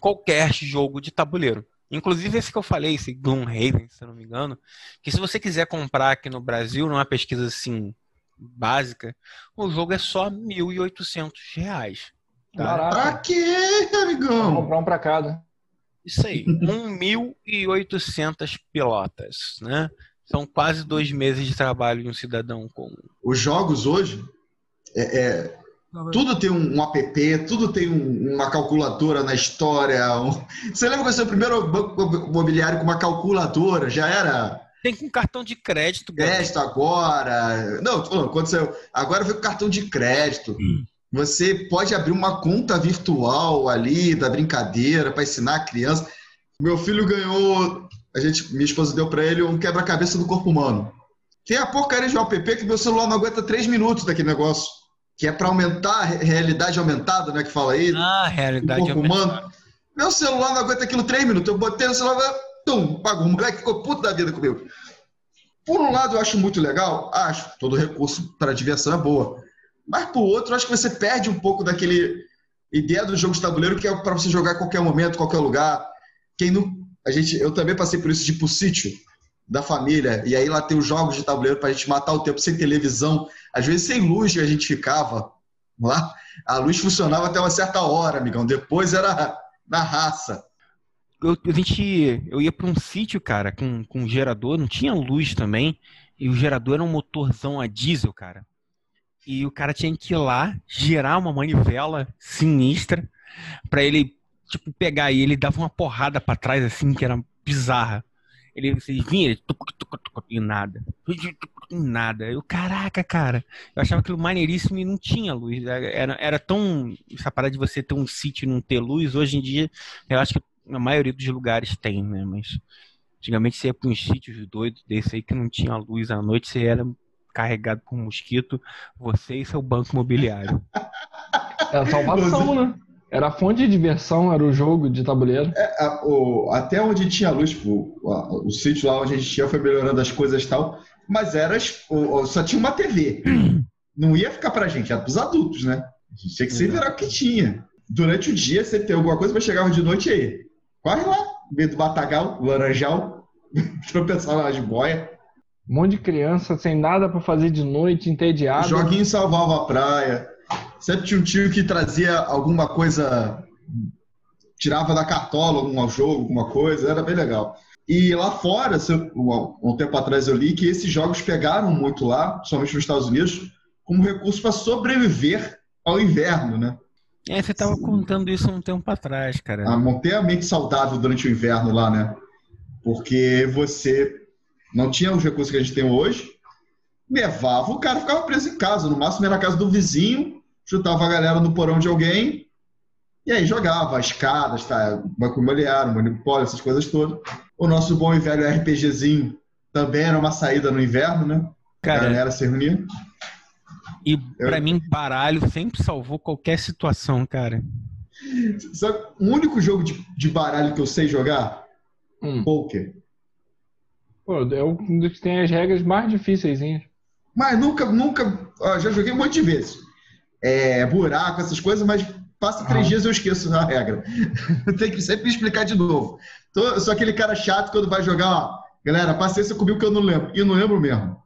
qualquer jogo de tabuleiro. Inclusive esse que eu falei, esse Gloomhaven, se eu não me engano, que se você quiser comprar aqui no Brasil, numa pesquisa assim básica, o jogo é só R$ 1.800 reais. Tá? Pra quê, amigão? comprar um pra cada. Isso aí, 1.800 pilotas, né? São quase dois meses de trabalho de um cidadão comum. Os jogos hoje, é, é, tudo tem um, um app, tudo tem um- uma calculadora na história. um- Você lembra que o seu primeiro banco imobiliário com uma calculadora já era Tem com cartão de crédito, galera. crédito agora? Não, tô falando, quando você, agora veio com cartão de crédito. Você pode abrir uma conta virtual ali da brincadeira para ensinar a criança. Meu filho ganhou, a gente, minha esposa deu para ele um quebra-cabeça do corpo humano. Tem a porcaria de um app que meu celular não aguenta três minutos daquele negócio. que é para aumentar a realidade aumentada, né? Que fala aí. Ah, realidade um aumentada. Meu celular não aguenta aquilo três minutos. Eu botei no celular, tum, pagou. O moleque ficou puto da vida comigo. Por um lado, eu acho muito legal, acho, todo recurso para diversão é boa. Mas por outro, eu acho que você perde um pouco daquele ideia do jogo de tabuleiro que é para você jogar a qualquer momento, qualquer lugar. Quem não, a gente, eu também passei por isso de pro sítio da família e aí lá tem os jogos de tabuleiro para a gente matar o tempo sem televisão, às vezes sem luz que a gente ficava lá. A luz funcionava até uma certa hora, amigão. Depois era na raça eu, a gente, eu ia para um sítio, cara, com, com um gerador, não tinha luz também, e o gerador era um motorzão a diesel, cara. E o cara tinha que ir lá, girar uma manivela sinistra, para ele, tipo, pegar e ele dava uma porrada para trás, assim, que era bizarra. Ele, você vinha, ele, tuc, tuc, tuc, e nada. E nada. Eu, caraca, cara. Eu achava aquilo maneiríssimo e não tinha luz. Era, era tão. Essa parada de você ter um sítio e não ter luz, hoje em dia, eu acho que na maioria dos lugares tem, né? Mas antigamente você ia para uns sítios doidos desse aí que não tinha luz à noite, você era carregado por um mosquito, você e seu banco imobiliário. Era salvação, né? Era a fonte de diversão, era o jogo de tabuleiro. É, a, o, até onde tinha luz, tipo, o, o sítio lá onde a gente tinha foi melhorando as coisas e tal, mas era o, só tinha uma TV. Não ia ficar pra gente, era pros adultos, né? A gente tinha que se virar o que tinha. Durante o dia, você tem alguma coisa, mas chegava de noite aí. Corre lá, meio do Batagal, Laranjal, tropeçar lá de boia. Um monte de criança sem nada para fazer de noite, entediado. Joguinho salvava a praia. Sempre tinha um tio que trazia alguma coisa, tirava da cartola algum jogo, alguma coisa, era bem legal. E lá fora, um tempo atrás eu li que esses jogos pegaram muito lá, principalmente nos Estados Unidos, como recurso para sobreviver ao inverno, né? É, você estava contando isso um tempo atrás, cara. Ah, manter a mente saudável durante o inverno lá, né? Porque você não tinha os recursos que a gente tem hoje, nevava, o cara ficava preso em casa. No máximo era na casa do vizinho, chutava a galera no porão de alguém, e aí jogava escadas, tá? banco imobiliário, monopólio, essas coisas todas. O nosso bom e velho RPGzinho também era uma saída no inverno, né? Cara, a galera se reunia. E para mim, baralho sempre salvou qualquer situação, cara. Sabe, o único jogo de, de baralho que eu sei jogar? Hum. Poker. Pô, é um dos que tem as regras mais difíceis, hein? Mas nunca, nunca. Ó, já joguei um monte de vezes. É, buraco, essas coisas, mas passa três ah. dias eu esqueço a regra. tem que sempre explicar de novo. Tô, eu sou aquele cara chato quando vai jogar, ó. Galera, paciência comigo que eu não lembro. E não lembro mesmo.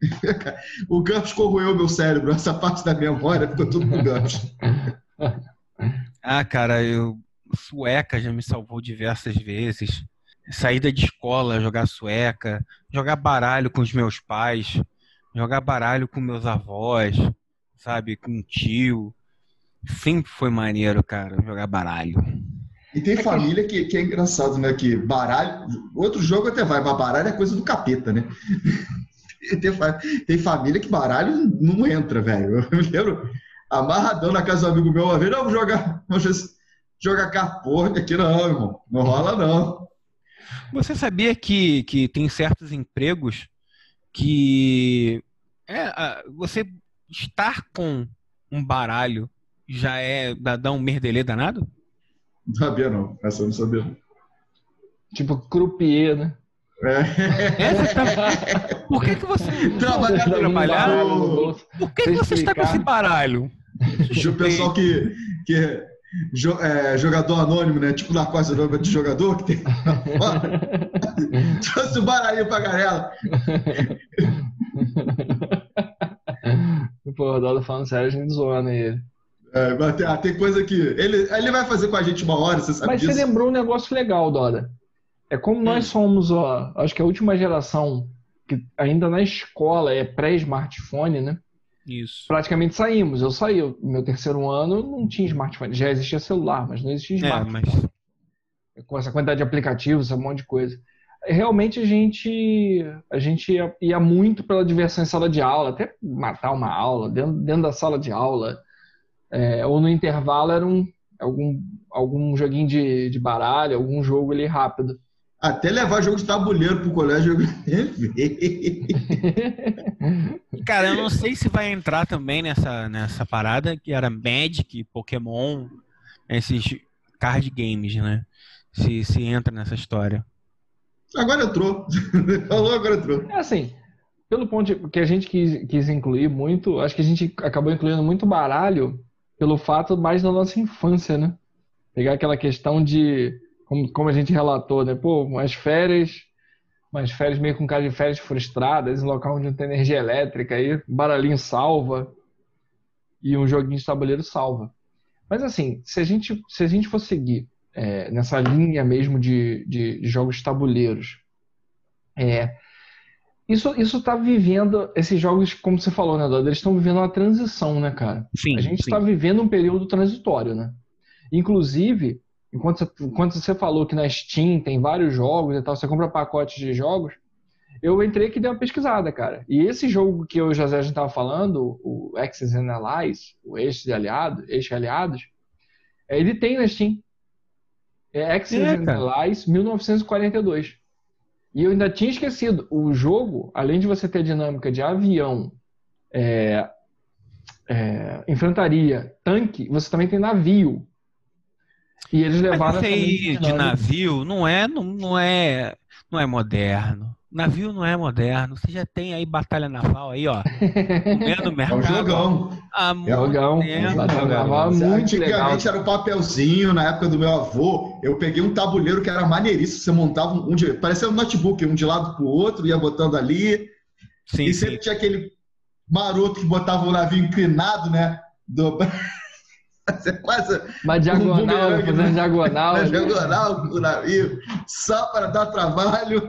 o GURPS corroeu meu cérebro, essa parte da memória ficou tudo no GURPS. ah, cara, eu sueca já me salvou diversas vezes. Saída de escola, jogar sueca, jogar baralho com os meus pais, jogar baralho com meus avós, sabe, com um tio. Sempre foi maneiro, cara, jogar baralho. E tem família que, que é engraçado, né? Que baralho. Outro jogo até vai, mas baralho é coisa do capeta, né? tem, tem família que baralho não entra, velho. Eu me lembro amarradão na casa do amigo meu uma vez, não, vou jogar, vou jogar carpone aqui não, irmão. Não rola não. Você sabia que, que tem certos empregos que é, você estar com um baralho já é dá um merdelê danado? Não sabia não, essa eu não sabia. Tipo croupier, né? É. Tá... Por que, que você trabalhar trabalhar? Por que, que você está com esse baralho? O pessoal que, que é, jogador anônimo, né? Tipo na costa nome de jogador que tem. Trouxe o baralho pra galera. Pô, o Rodolfo falando sério, a gente zoando ele. É, tem, ah, tem coisa que. Ele, ele vai fazer com a gente uma hora, você sabe Mas disso? você lembrou um negócio legal, Dora. É como nós hum. somos, ó, acho que a última geração que ainda na escola é pré-smartphone, né? Isso. Praticamente saímos. Eu saí, no meu terceiro ano não tinha smartphone. Já existia celular, mas não existia smartphone. É, mas... Com essa quantidade de aplicativos, um monte de coisa. Realmente a gente a gente ia, ia muito pela diversão em sala de aula, até matar uma aula dentro, dentro da sala de aula. É, ou no intervalo era um, algum, algum joguinho de, de baralho, algum jogo ali rápido. Até levar jogo de tabuleiro pro colégio. Cara, eu não sei se vai entrar também nessa, nessa parada que era Magic, Pokémon, esses card games, né? Se, se entra nessa história. agora entrou. Falou, agora entrou. É assim, pelo ponto de- que a gente quis, quis incluir muito, acho que a gente acabou incluindo muito baralho pelo fato mais da nossa infância, né? Pegar aquela questão de, como, como a gente relatou, né? Pô, umas férias, umas férias meio com cara de férias frustradas, em local onde não tem energia elétrica, aí baralhinho salva e um joguinho de tabuleiro salva. Mas assim, se a gente, se a gente for seguir é, nessa linha mesmo de, de, de jogos tabuleiros, é, isso, isso tá vivendo, esses jogos, como você falou, né, Dodo, eles estão vivendo uma transição, né, cara? Sim. A gente está vivendo um período transitório, né? Inclusive, enquanto você, enquanto você falou que na Steam tem vários jogos e tal, você compra pacotes de jogos, eu entrei aqui e dei uma pesquisada, cara. E esse jogo que eu e o José a gente tava falando, o Axis and Allies, o Eixo de Aliados, Eixo Aliados, é, ele tem na Steam. É Axis É. Allies 1942. E eu ainda tinha esquecido, o jogo, além de você ter a dinâmica de avião, é, é, enfrentaria tanque, você também tem navio. E eles levaram Mas aí de navio não é, não, não é, não é moderno. Navio não é moderno. Você já tem aí batalha naval aí, ó. Comendo É um mercado. jogão. há muito Jogão, tempo, batalha cara. naval, muito legal. Antigamente era o papelzinho, na época do meu avô, eu peguei um tabuleiro que era maneiríssimo. Você montava um de. Parecia um notebook, um de lado pro outro, ia botando ali. Sim, e sim. sempre tinha aquele maroto que botava o navio inclinado, né? Do... Você quase Uma diagonal, bumerangue, fazendo né? diagonal. na diagonal do navio, só para dar trabalho.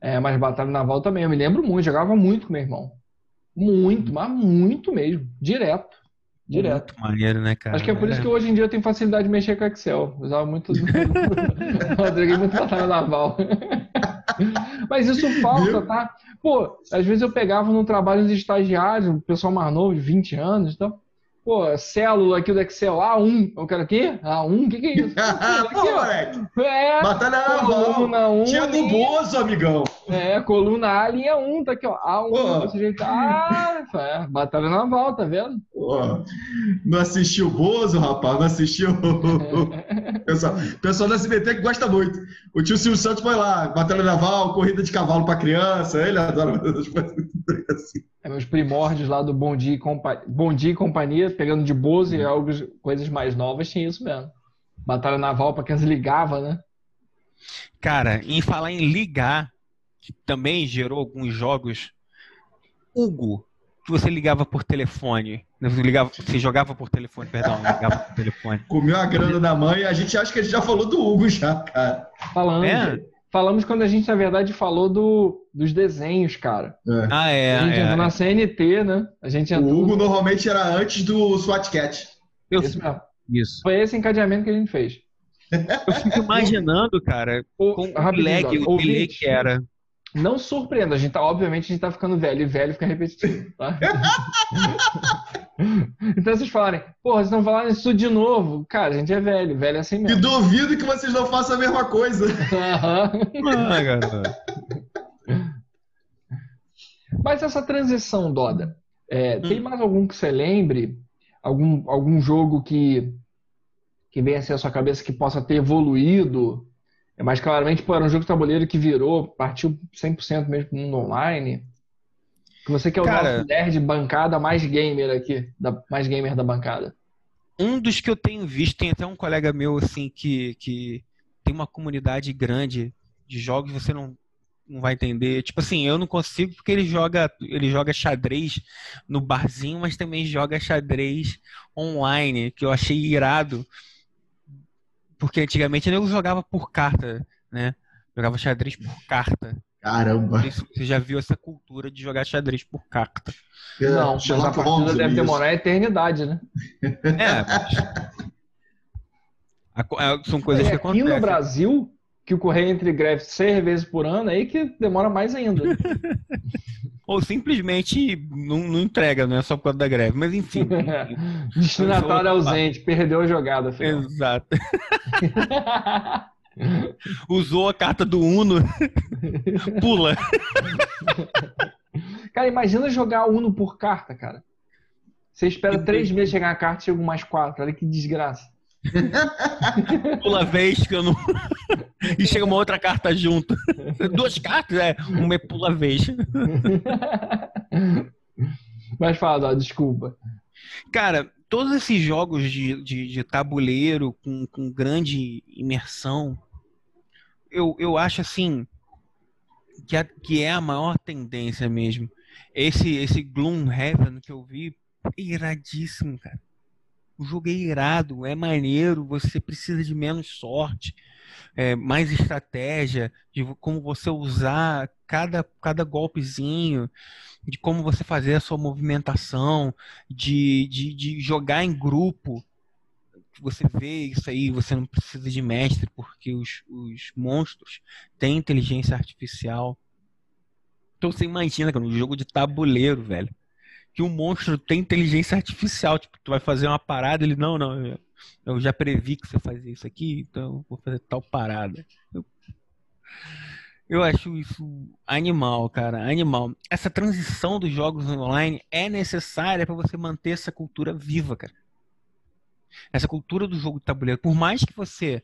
É, mas batalha naval também, eu me lembro muito, jogava muito com meu irmão. Muito, mas muito mesmo. Direto. Direto. Muito maneiro, né, cara? Acho que é por isso que hoje em dia eu tenho facilidade de mexer com Excel. Usava muito. eu joguei muito batalha naval. Mas isso falta, tá? Pô, às vezes eu pegava no trabalho de estagiário, pessoal mais novo, de 20 anos, então. Pô, célula aqui do Excel, A1. Eu quero o quê? A1? O que, que é isso? Pô, moleque, É, batalha naval. coluna 1. Tinha do Bozo, amigão. É, coluna A, linha 1, tá aqui, ó. A1, Pô. jeito. Ah, é, batalha naval, tá vendo? Pô, não assistiu o Bozo, rapaz? Não assistiu o pessoal, pessoal do SBT que gosta muito. O tio Silvio Santos foi lá, batalha naval, corrida de cavalo para criança, ele adora essas coisas assim. É, meus primórdios lá do Bom Dia e, Compa... Bom Dia e Companhia, pegando de Bozo e algo, coisas mais novas, tinha isso mesmo. Batalha naval pra quem se ligava, né? Cara, em falar em ligar, que também gerou alguns jogos. Hugo, que você ligava por telefone. Você, ligava, você jogava por telefone, perdão, ligava por telefone. Comeu a grana da mãe, a gente acha que a gente já falou do Hugo já, cara. Falando. É? Falamos quando a gente, na verdade, falou do, dos desenhos, cara. É. Ah, é. a gente é. entrou na CNT, né? A gente entrou. O Hugo normalmente era antes do SWAT Cat. Eu, Esse mesmo. isso. Foi esse encadeamento que a gente fez. Eu fico imaginando, cara, O, com o lag, o delay que era. Não surpreenda, a gente tá, obviamente, a gente tá ficando velho, e velho fica repetitivo, tá? então vocês falarem, porra, vocês estão falando isso de novo. Cara, a gente é velho, velho é assim E mesmo. duvido que vocês não façam a mesma coisa. Ah. Mas essa transição, Doda, é, tem Hum. mais algum que você lembre? Algum, algum jogo que, que venha assim à sua cabeça que possa ter evoluído? É mais claramente, pô, era um jogo de tabuleiro que virou, partiu 100% mesmo pro mundo online. Que você que é o Cara- nosso nerd bancada mais gamer aqui, da, mais gamer da bancada. Um dos que eu tenho visto, tem até um colega meu, assim, que, que tem uma comunidade grande de jogos, você não, não vai entender. Tipo assim, eu não consigo porque ele joga, ele joga xadrez no barzinho, mas também joga xadrez online, que eu achei irado. Porque antigamente eu jogava por carta, né? Jogava xadrez por carta. Caramba. Você já viu essa cultura de jogar xadrez por carta. Não, mas a partida deve isso. demorar a eternidade, né? É, mas... É, São coisas É, que aqui acontecem. no Brasil, que o correio entre greves seis vezes por ano, aí que demora mais ainda. Ou simplesmente não, não entrega, não é só por causa da greve. Mas enfim. Destinatário Outra ausente, perdeu a jogada. Exato. Usou a carta do Uno. Pula. Cara, imagina jogar Uno por carta, cara. Você espera três meses chegar a carta e chega mais quatro. Olha que desgraça. Pula vez que eu não. e chega uma outra carta junto. Duas cartas, é. Uma é pula vez. Mas fala, desculpa. Cara, todos esses jogos de, de, de tabuleiro com, com grande imersão, eu, eu acho assim que, a- que é a maior tendência mesmo. Esse, esse Gloomhaven que eu vi, iradíssimo, cara. O jogo é irado, é maneiro, você precisa de menos sorte, é, mais estratégia, de como você usar cada, cada golpezinho, de como você fazer a sua movimentação, de, de, de jogar em grupo. Você vê isso aí, você não precisa de mestre, porque os, os monstros têm inteligência artificial. Então você imagina, cara, um jogo de tabuleiro, velho. Que o monstro tem inteligência artificial. Tipo, tu vai fazer uma parada, ele, não, não, eu- já previ que você fazia isso aqui, então vou fazer tal parada. Eu, eu acho isso animal, cara, animal. Essa transição dos jogos online é necessária para você manter essa cultura viva, cara. Essa cultura do jogo de tabuleiro. Por mais que você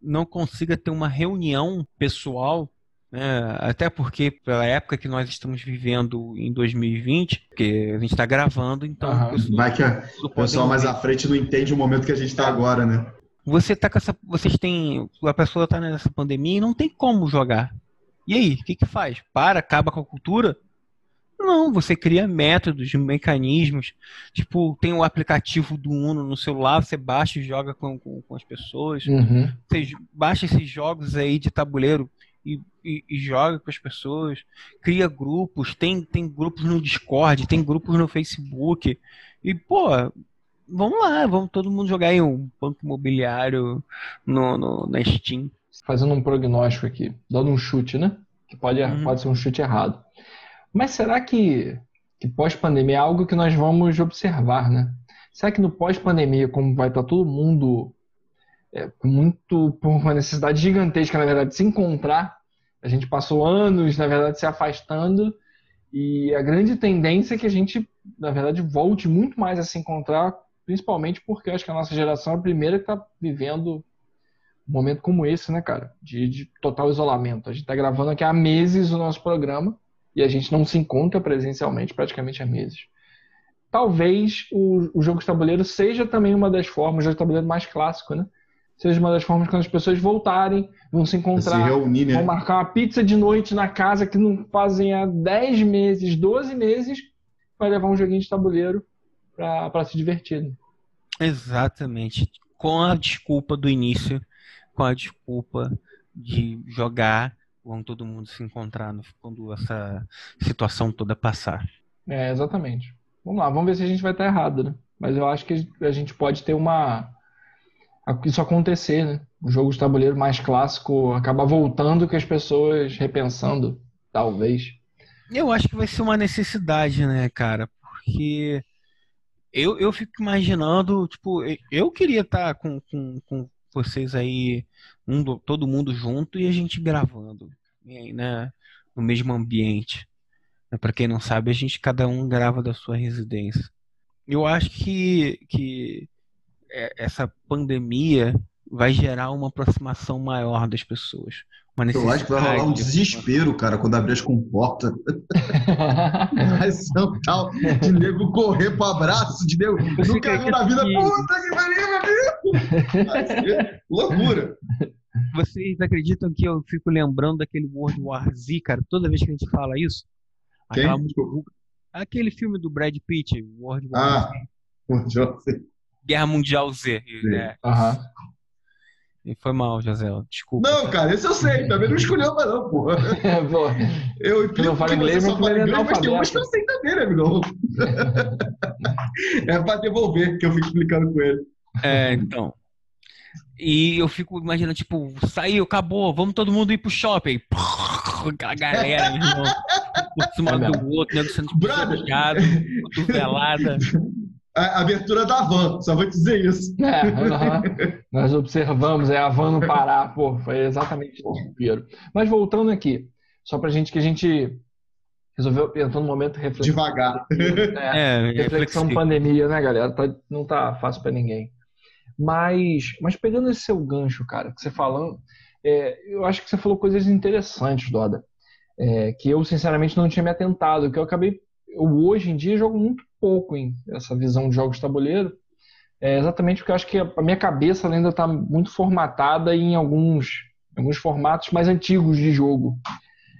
não consiga ter uma reunião pessoal, né, até porque pela época que nós estamos vivendo em 2020, porque a gente está gravando, então pessoas Vai que o pessoal mais à frente não entende o momento que a gente está agora, né? Você tá com essa. Vocês têm. A pessoa tá nessa pandemia e não tem como jogar. E aí, o que que faz? Para, acaba com a cultura? Não, você cria métodos, mecanismos. Tipo, tem o aplicativo do Uno no celular, você baixa e joga com, com, com as pessoas. Uhum. Você baixa esses jogos aí de tabuleiro e, e- e joga com as pessoas. Cria grupos, tem, tem grupos no Discord, tem grupos no Facebook. E, pô, vamos lá, vamos todo mundo jogar aí um banco imobiliário no, no, na Steam. Fazendo um prognóstico aqui, dando um chute, né? Que pode, Uhum. pode ser um chute errado. Mas será que, que pós-pandemia é algo que nós vamos observar, né? Será que no pós-pandemia, como vai estar todo mundo é, muito, por uma necessidade gigantesca, na verdade, de se encontrar, a gente passou anos, na verdade, se afastando, e a grande tendência é que a gente, na verdade, volte muito mais a se encontrar, principalmente porque acho que a nossa geração é a primeira que está vivendo um momento como esse, né, cara? De, de total isolamento. A gente tá gravando aqui há meses o nosso programa e a gente não se encontra presencialmente praticamente há meses. Talvez o, o jogo de tabuleiro seja também uma das formas, o jogo de tabuleiro mais clássico, né? Seja uma das formas quando as pessoas voltarem, vão se Se encontrar, reunir, vão né? marcar uma pizza de noite na casa que não fazem há 10 meses, 12 meses, vai levar um joguinho de tabuleiro pra, pra se divertir. né? Exatamente. Com a desculpa do início, com a desculpa de jogar, vão todo mundo se encontrar no- quando essa situação toda passar. É, exatamente. Vamos lá, vamos ver se a gente vai estar errado, né? Mas eu acho que a gente pode ter uma. Isso acontecer, né? O jogo de tabuleiro mais clássico acabar voltando com as pessoas repensando, talvez. Eu acho que vai ser uma necessidade, né, cara? Porque eu, eu fico imaginando, tipo, eu- queria estar com, com, com vocês aí, um do- todo mundo junto e a gente gravando, né, no mesmo ambiente. Para quem não sabe, a gente cada um grava da sua residência. Eu acho que, que essa pandemia vai gerar uma aproximação maior das pessoas. Eu acho que vai rolar um desespero, cara, quando abrir as comportas. Vai ser um tal de nego correr pro abraço, de nego nunca viu na vida. Puta que pariu, meu loucura. Vocês acreditam que eu fico lembrando daquele World War Z, cara, toda vez que a gente fala isso? Quem? Aquela Aquele filme do Brad Pitt, World War Ah. Z, Pô, José. Guerra Mundial Z. Sim. É, Aham. e foi mal, José, desculpa. Não, cara, esse eu sei. Também não escolheu, mas não, porra. Pô, Eu implico não fala que inglês, você mas só fala é inglês, mas tem umas que eu sei também, né, amigão? É pra devolver, que eu fico explicando com ele. É, então. E eu fico imaginando, tipo, saiu, acabou, vamos todo mundo ir pro shopping. Aquela galera, meu irmão. Um por cima É do outro, nego sendo Brother. pisoteado, cotovelada. A abertura da van, só vou dizer isso. É, uhum. nós observamos, é a van no Pará, pô, foi exatamente isso. Mas voltando aqui, só pra gente que a gente resolveu entrar no momento reflexão. Devagar. É, é reflexão pandemia, né, galera? Tá, não tá fácil para ninguém. Mas, mas pegando esse seu gancho, cara, que você falando, é, eu acho que você falou coisas interessantes, Doda, é, que eu sinceramente não tinha me atentado, que eu acabei, eu, hoje em dia jogo muito pouco em essa visão de jogos de tabuleiro, é exatamente porque eu acho que a minha cabeça ainda está muito formatada em alguns, alguns formatos mais antigos de jogo.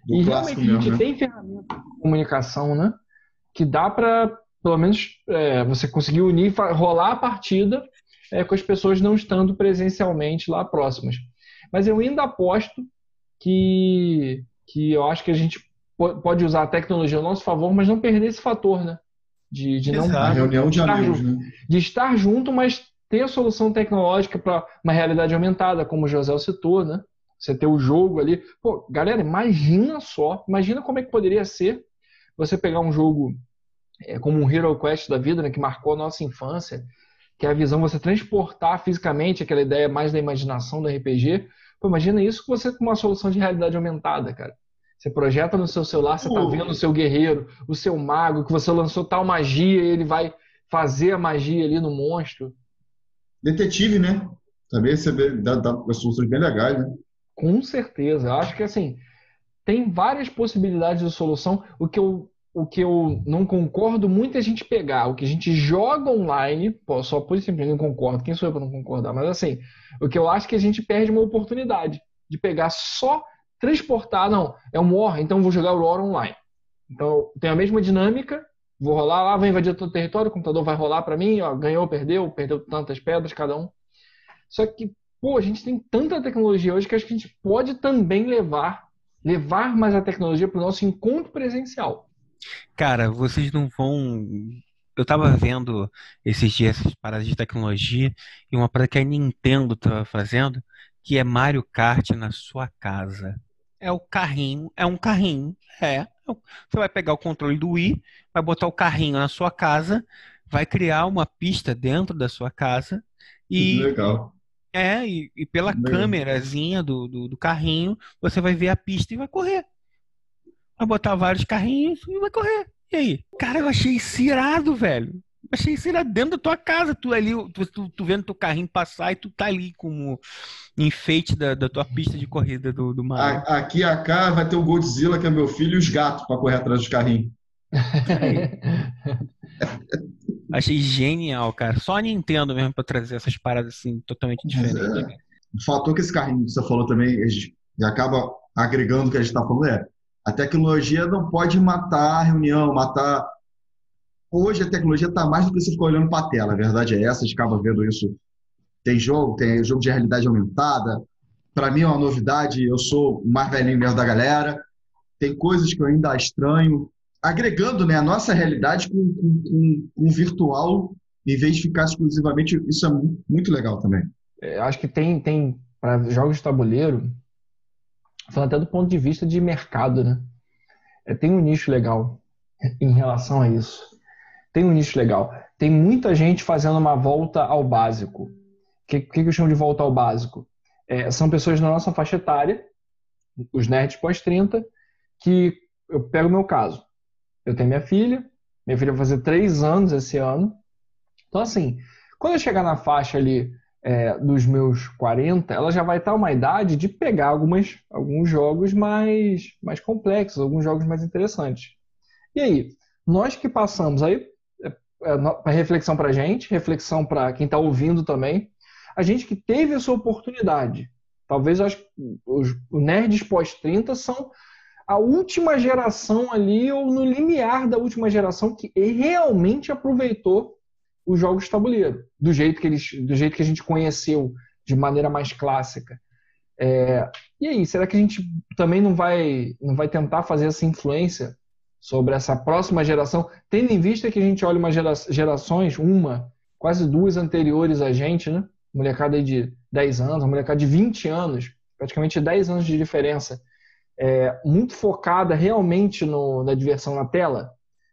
Do e realmente a gente né? tem ferramentas de comunicação, né? Que dá para, pelo menos, é, você conseguir unir, rolar a partida é, com as pessoas não estando presencialmente lá próximas. Mas eu ainda aposto que, que eu acho que a gente pode usar a tecnologia a nosso favor, mas não perder esse fator, né? De, de não a reunião de, estar amigos, junto, né? de estar junto, mas ter a solução tecnológica para uma realidade aumentada, como o José citou, né? Você ter o jogo ali. Pô, galera, imagina só, imagina como é que poderia ser você pegar um jogo é, como um Hero Quest da vida, né, que marcou a nossa infância, que é a visão você transportar fisicamente aquela ideia mais da imaginação do RPG. Pô, imagina isso com você com uma solução de realidade aumentada, cara. Você projeta no seu celular, você está vendo o seu guerreiro, o seu mago, que você lançou tal magia e ele vai fazer a magia ali no monstro. Detetive, né? Também você vê, dá, dá soluções bem legais, né? Com certeza. Eu acho que assim, tem várias possibilidades de solução. O que eu, o que eu não concordo muito é a gente pegar o que a gente joga online, pô, só por isso eu não concordo, quem sou eu para não concordar, mas assim, o que eu acho que a gente perde uma oportunidade de pegar só transportar, não, é um War, então vou jogar o War online. Então, tem a mesma dinâmica, vou rolar lá, vai invadir todo o território, o computador vai rolar para mim, ó, ganhou, perdeu, perdeu tantas pedras cada um. Só que pô, a gente tem tanta tecnologia hoje que acho que a gente pode também levar, levar mais a tecnologia para o nosso encontro presencial. Cara, vocês não vão. Eu tava vendo esses dias essas paradas de tecnologia e uma parada que a Nintendo tava fazendo, que é Mario Kart na sua casa. É o carrinho, é um carrinho, é. Você vai pegar o controle do Wii, vai botar o carrinho na sua casa, vai criar uma pista dentro da sua casa e Legal. É, e, e pela câmerazinha do, do, do, carrinho, você vai ver a pista e vai correr. Vai botar vários carrinhos e vai correr. E aí? Cara, eu achei cirado, velho. Achei cirado dentro da tua casa. Tu ali, tu, tu, tu vendo teu carrinho passar e tu tá ali como enfeite da, da tua pista de corrida do, do Mario. Aqui a cá vai ter o Godzilla, que é meu filho, e os gatos para correr atrás dos carrinhos. Achei genial, cara. Só a Nintendo mesmo pra trazer essas paradas assim, totalmente diferentes. É. O fator que esse carrinho que você falou também, gente acaba agregando o que a gente está falando é a tecnologia não pode matar a reunião, matar. Hoje a tecnologia está mais do que você ficar olhando para a tela, a verdade é essa, a gente acaba vendo isso. Tem jogo, tem jogo de realidade aumentada. Para mim é uma novidade, eu sou o mais velhinho mesmo da galera. Tem coisas que eu ainda estranho, agregando né, a nossa realidade com, com virtual, em vez de ficar exclusivamente. Isso é muito legal também. É, acho que tem, tem para jogos de tabuleiro, falando até do ponto de vista de mercado, né? É, tem um nicho legal em relação a isso. Tem um nicho legal. Tem muita gente fazendo uma volta ao básico. O que, que, eu chamo de volta ao básico? É, são pessoas na nossa faixa etária, os nerds pós-30, que eu pego o meu caso. Eu tenho minha filha, minha filha vai fazer três anos esse ano. Então, assim, quando eu chegar na faixa ali é, dos meus 40, ela já vai estar uma idade de pegar algumas, alguns jogos mais, mais complexos, alguns jogos mais interessantes. E aí, nós que passamos aí, é, reflexão para a gente, reflexão para quem está ouvindo também, a gente que teve essa oportunidade. Talvez acho, os nerds pós-30 são a última geração ali, ou no limiar da última geração, que realmente aproveitou os jogos de tabuleiro, do jeito que, eles, do jeito que a gente conheceu, de maneira mais clássica. É, e aí, será que a gente também não vai, não vai tentar fazer essa influência sobre essa próxima geração, tendo em vista que a gente olha umas gera, gerações, uma, quase duas anteriores a gente, né? Molecada de 10 anos, molecada de 20 anos, praticamente 10 anos de diferença é, muito focada realmente no, na diversão na tela,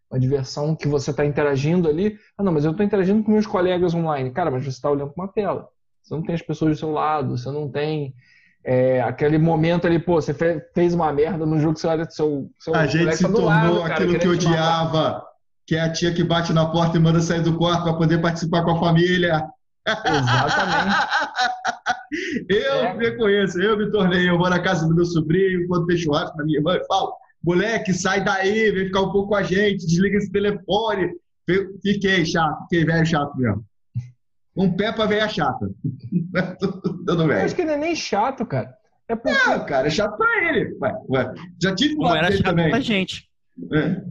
uma diversão que você está interagindo ali. Ah, não, mas eu estou interagindo com meus colegas online. Cara, mas você está olhando para uma tela. Você não tem as pessoas do seu lado, você não tem é, aquele momento ali, pô, você fez uma merda no jogo, você olha seu, seu A gente se tá tornou lado, aquilo que odiava, que é a tia que bate na porta e manda sair do quarto para poder participar com a família. Exatamente. eu é. me conheço, eu me tornei, eu vou na casa do meu sobrinho, quando tem churrasco na minha irmã, eu falo, moleque, sai daí, vem ficar um pouco com a gente, desliga esse telefone. Fiquei chato, fiquei velho chato mesmo. Um pé pra veia chata. Tudo bem. Eu acho que ele é nem chato, cara. É porque... É, cara, é chato pra ele. Ué, ué. Já tive Como era chato também. pra gente. É.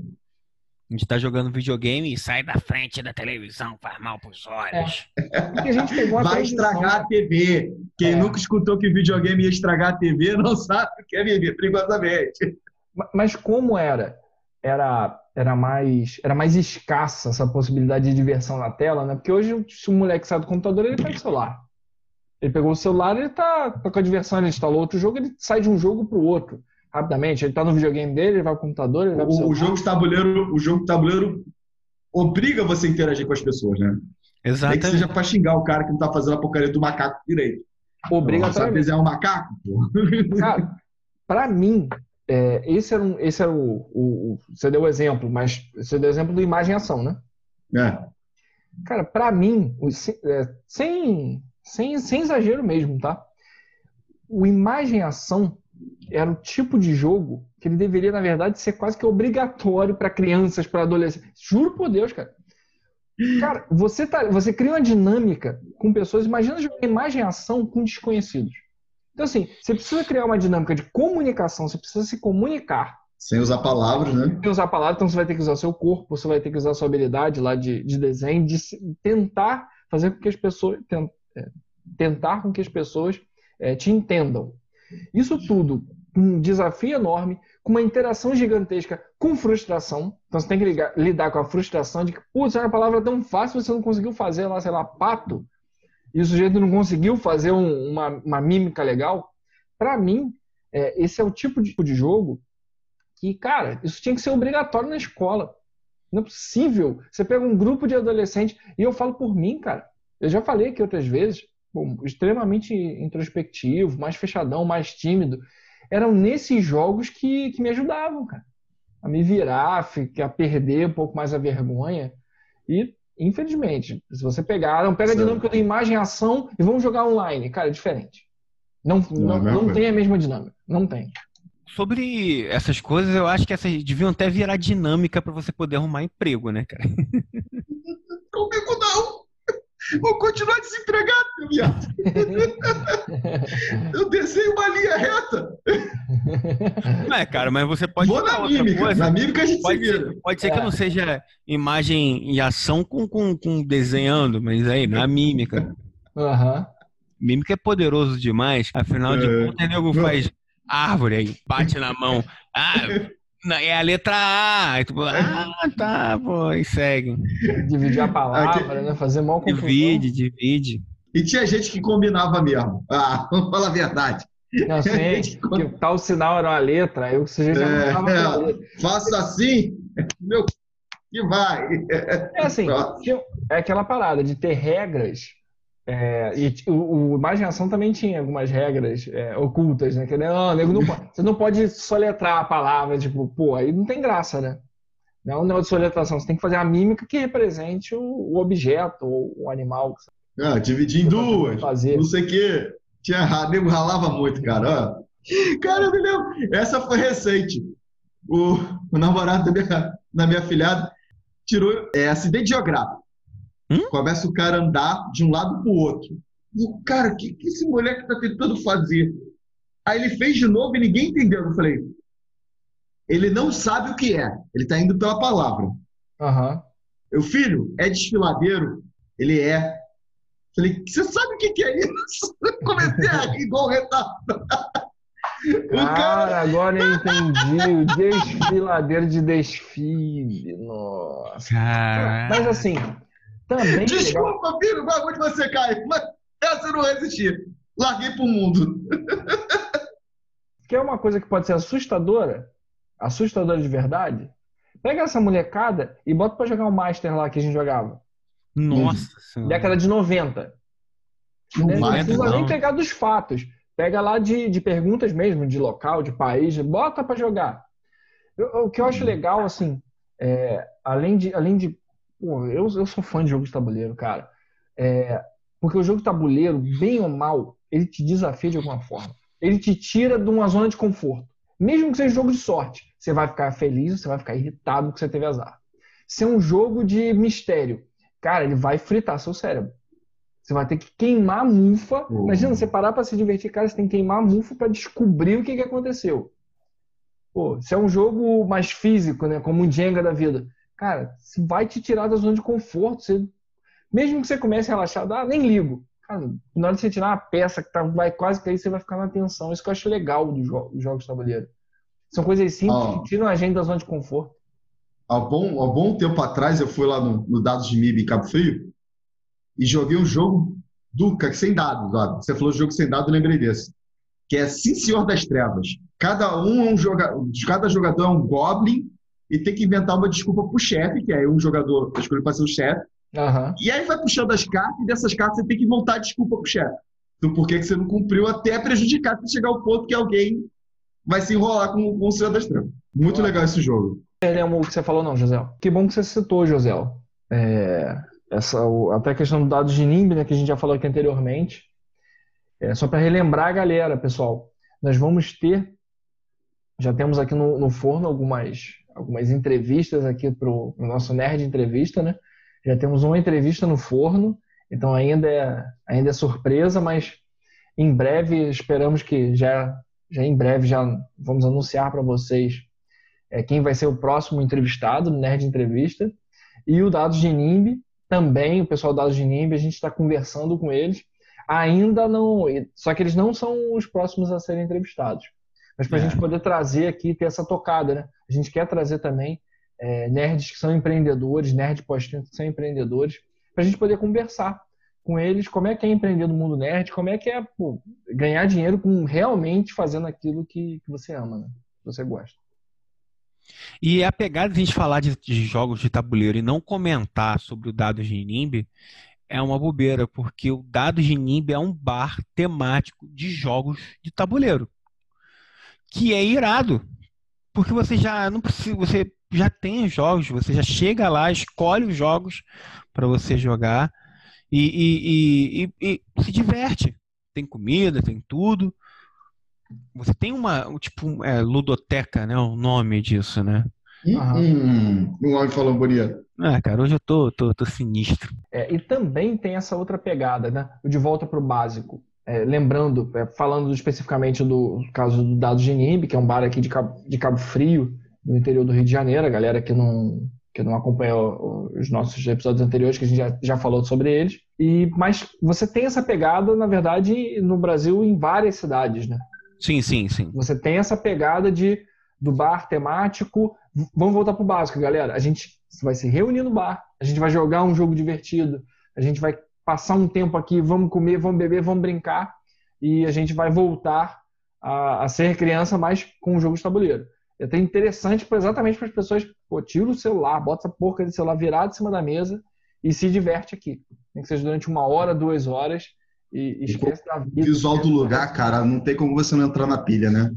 A gente tá jogando videogame e sai da frente da televisão, faz mal pros olhos. É. Vai estragar a TV. Quem é. nunca escutou que videogame ia estragar a TV não sabe o que é viver perigosamente. Mas como era? Era, era, mais, era mais escassa essa possibilidade de diversão na tela, né? Porque hoje, se o moleque sai do computador, ele pega o celular. Ele pegou o celular, ele tá, tá com a diversão, ele instalou outro jogo, ele sai de um jogo pro outro rapidamente. Ele tá no videogame dele, ele vai pro computador, ele vai pro o, o jogo de tabuleiro, o jogo de tabuleiro obriga você a interagir com as pessoas, né? Exatamente. Nem que seja pra xingar o cara que não tá fazendo a porcaria do macaco direito. Obriga Sabe desenhar um macaco? Pô. Cara, pra mim, é, esse era, um, esse era o, o, o, Você deu o exemplo, mas você deu o exemplo do imagem-ação, né? É. Cara, pra mim, é, sem, sem, sem exagero mesmo, tá? O imagem-ação era o tipo de jogo que ele deveria, na verdade, ser quase que obrigatório para crianças, para adolescentes. Juro por Deus, cara. Cara, você, tá, você cria uma dinâmica com pessoas. Imagina jogar imagem e ação com desconhecidos. Então, assim, você precisa criar uma dinâmica de comunicação, você precisa se comunicar. Sem usar palavras, né? Sem usar palavras, então você vai ter que usar seu corpo, você vai ter que usar sua habilidade lá de, de desenho, de tentar fazer com que as pessoas. É, tentar com que as pessoas é, te entendam. Isso tudo um desafio enorme, com uma interação gigantesca com frustração. Então você tem que ligar, lidar com a frustração de que, putz, é uma palavra tão fácil, você não conseguiu fazer lá, sei lá, pato, e o sujeito não conseguiu fazer um, uma, uma mímica legal. Para mim, é, esse é o tipo de, de jogo que, cara, isso tinha que ser obrigatório na escola. Não é possível. Você pega um grupo de adolescentes, e eu falo por mim, cara. Eu já falei aqui outras vezes, bom, extremamente introspectivo, mais fechadão, mais tímido. Eram nesses jogos que, que me ajudavam, cara. A me virar, a perder um pouco mais a vergonha. E, infelizmente, se você pegar, não pega a dinâmica da imagem e ação e vamos jogar online. Cara, é diferente. Não, não, não, não tem a mesma dinâmica. Não tem. Sobre essas coisas, eu acho que essas deviam até virar dinâmica para você poder arrumar emprego, né, cara? Comigo não! Vou continuar desempregado, meu viado. Eu desenho uma linha reta. Não é, cara, mas você pode. Vou na mímica. Coisa. Na mímica a gente pode se vira. Ser, pode ser é. que não seja imagem e ação com, com, com desenhando, mas aí, na mímica. Uhum. Mímica é poderoso demais. Afinal de é. contas, o nego faz árvore aí, bate na mão. Ah, é a letra A. tipo, ah, tá, pô, e segue. Dividir a palavra, Aqui... né? Fazer mal confusão. Divide, divide. E tinha gente que combinava mesmo. Ah, vamos falar a verdade. Não, sei, que tal sinal era uma letra, aí o sujeito é, não é, Faço assim, meu, que vai. É assim, é aquela parada de ter regras é, e o, o Imaginação também tinha algumas regras é, ocultas, né? Que, não, nego não pode, você não pode soletrar a palavra, tipo, pô, aí não tem graça, né? Não, não é de soletração, você tem que fazer a mímica que represente o, o objeto ou o animal. Ah, dividir em duas, fazer. não sei o quê. Tinha, nego ralava muito, cara. Cara, eu me lembro, essa foi recente. O, o namorado da minha, da minha filhada tirou é, acidente geográfico. Hum? Começa o cara a andar de um lado para o outro. E o cara, o que, que esse moleque está tentando fazer? Aí ele fez de novo e ninguém entendeu. Eu falei, ele não sabe o que é. Ele está indo pela palavra. Uhum. Meu filho é desfiladeiro. Ele é. Falei, você sabe o que, que é isso? Comecei a rir igual retardado. Cara, cara, agora eu entendi. O desfiladeiro de desfile. Nossa. Cara. Mas assim, também Desculpa, legal. filho, o bagulho de você cair, mas essa eu não resisti. Larguei pro mundo. Que é uma coisa que pode ser assustadora, assustadora de verdade, Pega essa molecada e bota pra jogar o Master lá que a gente jogava. Nossa senhora. Década de 90. Não Né? Não precisa nem pegar dos fatos. Pega lá de, de perguntas mesmo, de local, de país, bota pra jogar. Eu- o que eu acho legal, assim, é, além de. Além de pô, eu, eu sou fã de jogo de tabuleiro, cara. É, porque o jogo de tabuleiro, bem ou mal, ele te desafia de alguma forma. Ele te tira de uma zona de conforto. Mesmo que seja um jogo de sorte, você vai ficar feliz, você vai ficar irritado porque você teve azar. Se é um jogo de mistério, cara, ele vai fritar seu cérebro. Você vai ter que queimar a mufa. Uhum. Imagina, você parar pra se divertir, cara, você tem que queimar a mufa pra descobrir o que, que aconteceu. Pô, se é um jogo mais físico, né, como um Jenga da vida, cara, vai te tirar da zona de conforto. Você, mesmo que você comece relaxado, ah, nem ligo. Cara, na hora de você tirar uma peça que tá, vai quase cair, você vai ficar na tensão. Isso que eu acho legal dos jo- jogos de tabuleiro. São coisas simples Ó. que tiram a gente da zona de conforto. Há bom, há bom tempo atrás, eu fui lá no, no Dados de MIB em Cabo Frio e joguei um jogo do, sem dados. Ó. Você falou jogo sem dados, eu lembrei desse. Que é Sim Senhor das Trevas. Cada um é um jogador, cada jogador é um Goblin e tem que inventar uma desculpa pro chefe, que aí um jogador escolhe para ser o chefe. Aham. E aí vai puxando as cartas e dessas cartas você tem que montar a desculpa pro chefe. Do porquê que você não cumpriu até prejudicar até chegar ao ponto que alguém vai se enrolar com, com o Senhor das Trevas. Muito legal esse jogo. Eu lembro o que você falou, não, José. Que bom que você citou, José. É, essa, até a questão do dados de NIMB, né, que a gente já falou aqui anteriormente. É, só para relembrar a galera, pessoal, nós vamos ter, já temos aqui no, no forno algumas, algumas entrevistas aqui para o nosso Nerd Entrevista, né? Já temos uma entrevista no forno, então ainda é, ainda é surpresa, mas em breve esperamos que já, já em breve já vamos anunciar para vocês é, quem vai ser o próximo entrevistado no Nerd Entrevista. E o Dados de NIMB, também, o pessoal do Dados de NIMB, a gente está conversando com eles. Ainda não. Só que eles não são os próximos a serem entrevistados. Mas para a É. gente poder trazer aqui, ter essa tocada, né? A gente quer trazer também é, nerds que são empreendedores, nerd pós-30 que são empreendedores, para a gente poder conversar com eles como é que é empreender no mundo nerd, como é que é pô, ganhar dinheiro com realmente fazendo aquilo que, que você ama, né? Que você gosta. E a pegada de a gente falar de, de jogos de tabuleiro e não comentar sobre o Dados de NIMB é uma bobeira, porque o Dados de NIMB é um bar temático de jogos de tabuleiro. Que é irado. Porque você já não precisa, você já tem os jogos, você já chega lá, escolhe os jogos para você jogar e, e- e- e- e se diverte. Tem comida, tem tudo. Você tem uma, um tipo, é, ludoteca, né? O nome disso, né? Hum, um homem falou bonito. Ah, cara, hoje eu tô, tô, tô sinistro. É, e também tem essa outra pegada, né? O de volta para o básico. É, lembrando, é, falando especificamente do caso do Dados de NIB, que é um bar aqui de Cabo, de Cabo Frio, no interior do Rio de Janeiro, a galera que não, que não acompanhou os nossos episódios anteriores, que a gente já, já falou sobre eles. E, mas você tem essa pegada, na verdade, no Brasil, em várias cidades, né? Sim, sim, sim. Você tem essa pegada de do bar temático. Vamos voltar pro básico, galera. A gente vai se reunir no bar, a gente vai jogar um jogo divertido, a gente vai passar um tempo aqui, vamos comer, vamos beber, vamos brincar e a gente vai voltar a, a ser criança, mas com um jogo de tabuleiro. É até interessante exatamente para as pessoas, pô, tira o celular, bota essa porca de celular virado em cima da mesa e se diverte aqui. Nem que seja durante uma hora, duas horas e, e esquece da vida. Visual do lugar, cara, não tem como você não entrar na pilha, né?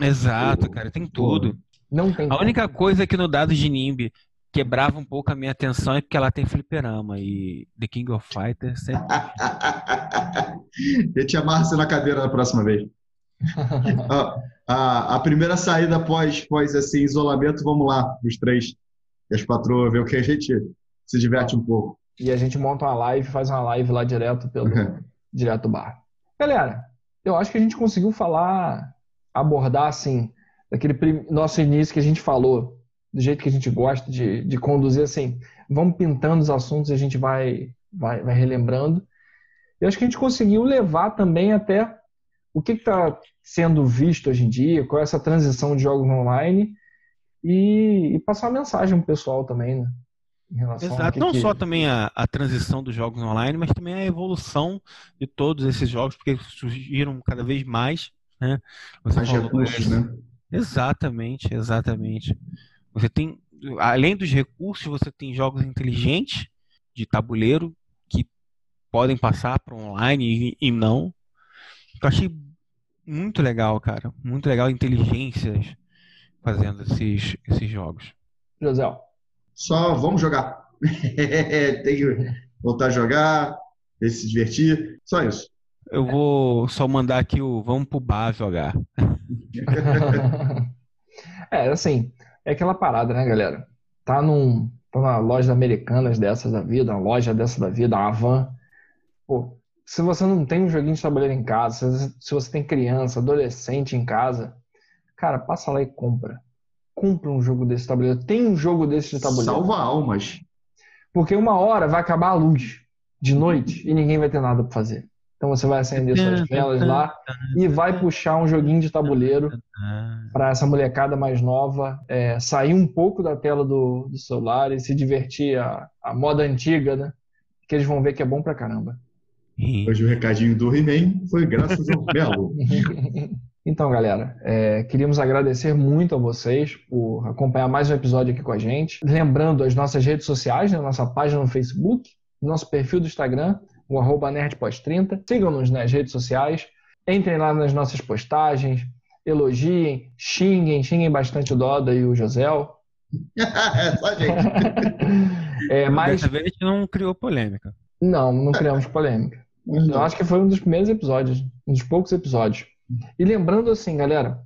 Exato, cara, tem tudo. Não tem A única coisa que no Dados de NIMB quebrava um pouco a minha atenção é porque ela tem fliperama e The King of Fighters sempre... Eu te amarro você na cadeira na próxima vez. Ó, a, a primeira saída pós, pós assim, isolamento, vamos lá, os três. E as patroas, ver o que a gente se diverte um pouco. E a gente monta uma live, faz uma live lá direto pelo direto do bar. Galera, eu acho que a gente conseguiu falar, abordar assim, daquele prim- nosso início que a gente falou, do jeito que a gente gosta de, de conduzir assim. Vamos pintando os assuntos e a gente vai, vai, vai relembrando. Eu acho que a gente conseguiu levar também até o que está sendo visto hoje em dia, qual é essa transição de jogos online e, e passar uma mensagem pro pessoal também, né? Em relação ao Exato. Não que- só também a, a transição dos jogos online, mas também a evolução de todos esses jogos, porque surgiram cada vez mais, né? Você Mais falou, recursos, né? Exatamente, exatamente. Você tem além dos recursos, você tem jogos inteligentes de tabuleiro que podem passar para online e, e não. Eu achei muito legal, cara. Muito legal inteligências fazendo esses, esses jogos. José. Só vamos jogar. tem que voltar a jogar, se divertir. Só isso. Eu vou só mandar aqui o vamos pro bar jogar. é, assim, é aquela parada, né, galera? Tá num. Tá na loja americanas dessas da vida, uma loja dessa da vida, uma van. Pô, se você não tem um joguinho de tabuleiro em casa, se você tem criança, adolescente em casa, cara, passa lá e compra. Compra um jogo desse tabuleiro. Tem um jogo desse de tabuleiro. Salva almas. Porque uma hora vai acabar a luz de noite e ninguém vai ter nada para fazer. Então você vai acender suas velas lá e vai puxar um joguinho de tabuleiro para essa molecada mais nova é, sair um pouco da tela do, do celular e se divertir a, a moda antiga, né? Que eles vão ver que é bom pra caramba. Hoje o recadinho do He-Man foi graças ao Belo. então, galera, é, queríamos agradecer muito a vocês por acompanhar mais um episódio aqui com a gente. Lembrando as nossas redes sociais, né, nossa página no Facebook, nosso perfil do Instagram, o arroba nerdpós30. Sigam-nos nas redes sociais, entrem lá nas nossas postagens, elogiem, xinguem, xinguem bastante o Doda e o Josel. é, só gente. é, mas... Dessa vez a gente não criou polêmica. Não, não criamos polêmica. Eu acho que foi um dos primeiros episódios, um dos poucos episódios. E lembrando assim, galera,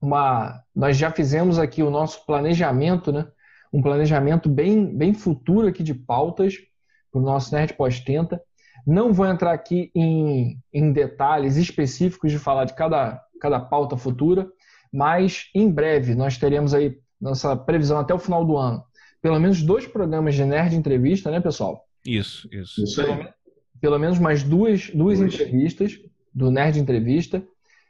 uma, nós já fizemos aqui o nosso planejamento, né? Um planejamento bem, bem futuro aqui de pautas para o nosso Nerd Pós-30. Não vou entrar aqui em, em detalhes específicos de falar de cada, cada pauta futura, mas em breve nós teremos aí nossa previsão até o final do ano. Pelo menos dois programas de Nerd Entrevista, né, pessoal? Isso, isso. Isso pelo, aí. pelo menos mais duas, duas entrevistas do Nerd Entrevista.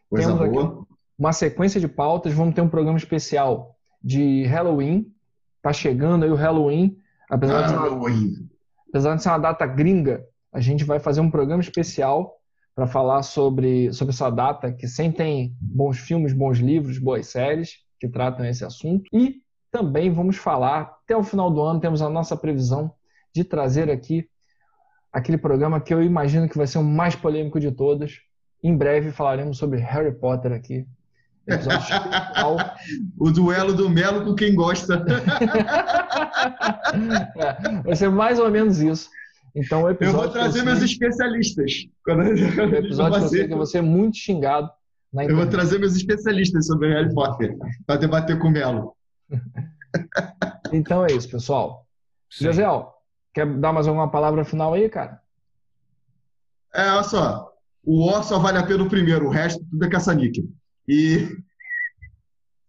Coisa Temos boa. aqui uma sequência de pautas. Vamos ter um programa especial de Halloween. Tá chegando aí o Halloween. Apesar, de, ser uma, Halloween. apesar de ser uma data gringa, a gente vai fazer um programa especial para falar sobre, sobre essa data, que sempre tem bons filmes, bons livros, boas séries que tratam esse assunto. E também vamos falar, até o final do ano, temos a nossa previsão de trazer aqui aquele programa que eu imagino que vai ser o mais polêmico de todos. Em breve falaremos sobre Harry Potter aqui. O duelo do Melo com quem gosta. É, vai ser mais ou menos isso. Então, o Eu episódio vou trazer que meus eu especialistas. Quando o episódio que eu fazer, que eu vou ser muito xingado eu vou trazer meus especialistas sobre Harry Potter para debater com o Melo. Então é isso, pessoal. Josel, quer dar mais alguma palavra final aí, cara? É, olha só. O Or só vale a pena o primeiro, o resto tudo é caça-níquel. E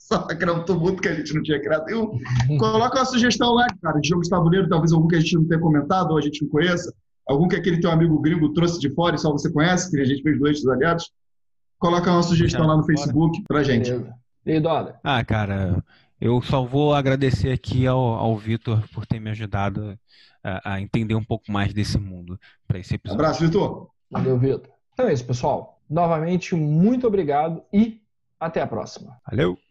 só acreditou muito que a gente não tinha criado nenhum. Coloca uma sugestão lá, cara, de jogo de tabuleiro, talvez algum que a gente não tenha comentado ou a gente não conheça. Algum que aquele teu amigo gringo trouxe de fora e só você conhece, que a gente fez dois dos aliados. Coloca uma sugestão lá no. Facebook pra gente. E aí, Doda? Ah, cara, eu só vou agradecer aqui ao, ao Vitor por ter me ajudado a, a entender um pouco mais desse mundo para esse episódio. Abraço, Vitor. Valeu, Vitor. Então é isso, pessoal. Novamente, muito obrigado e até a próxima. Valeu!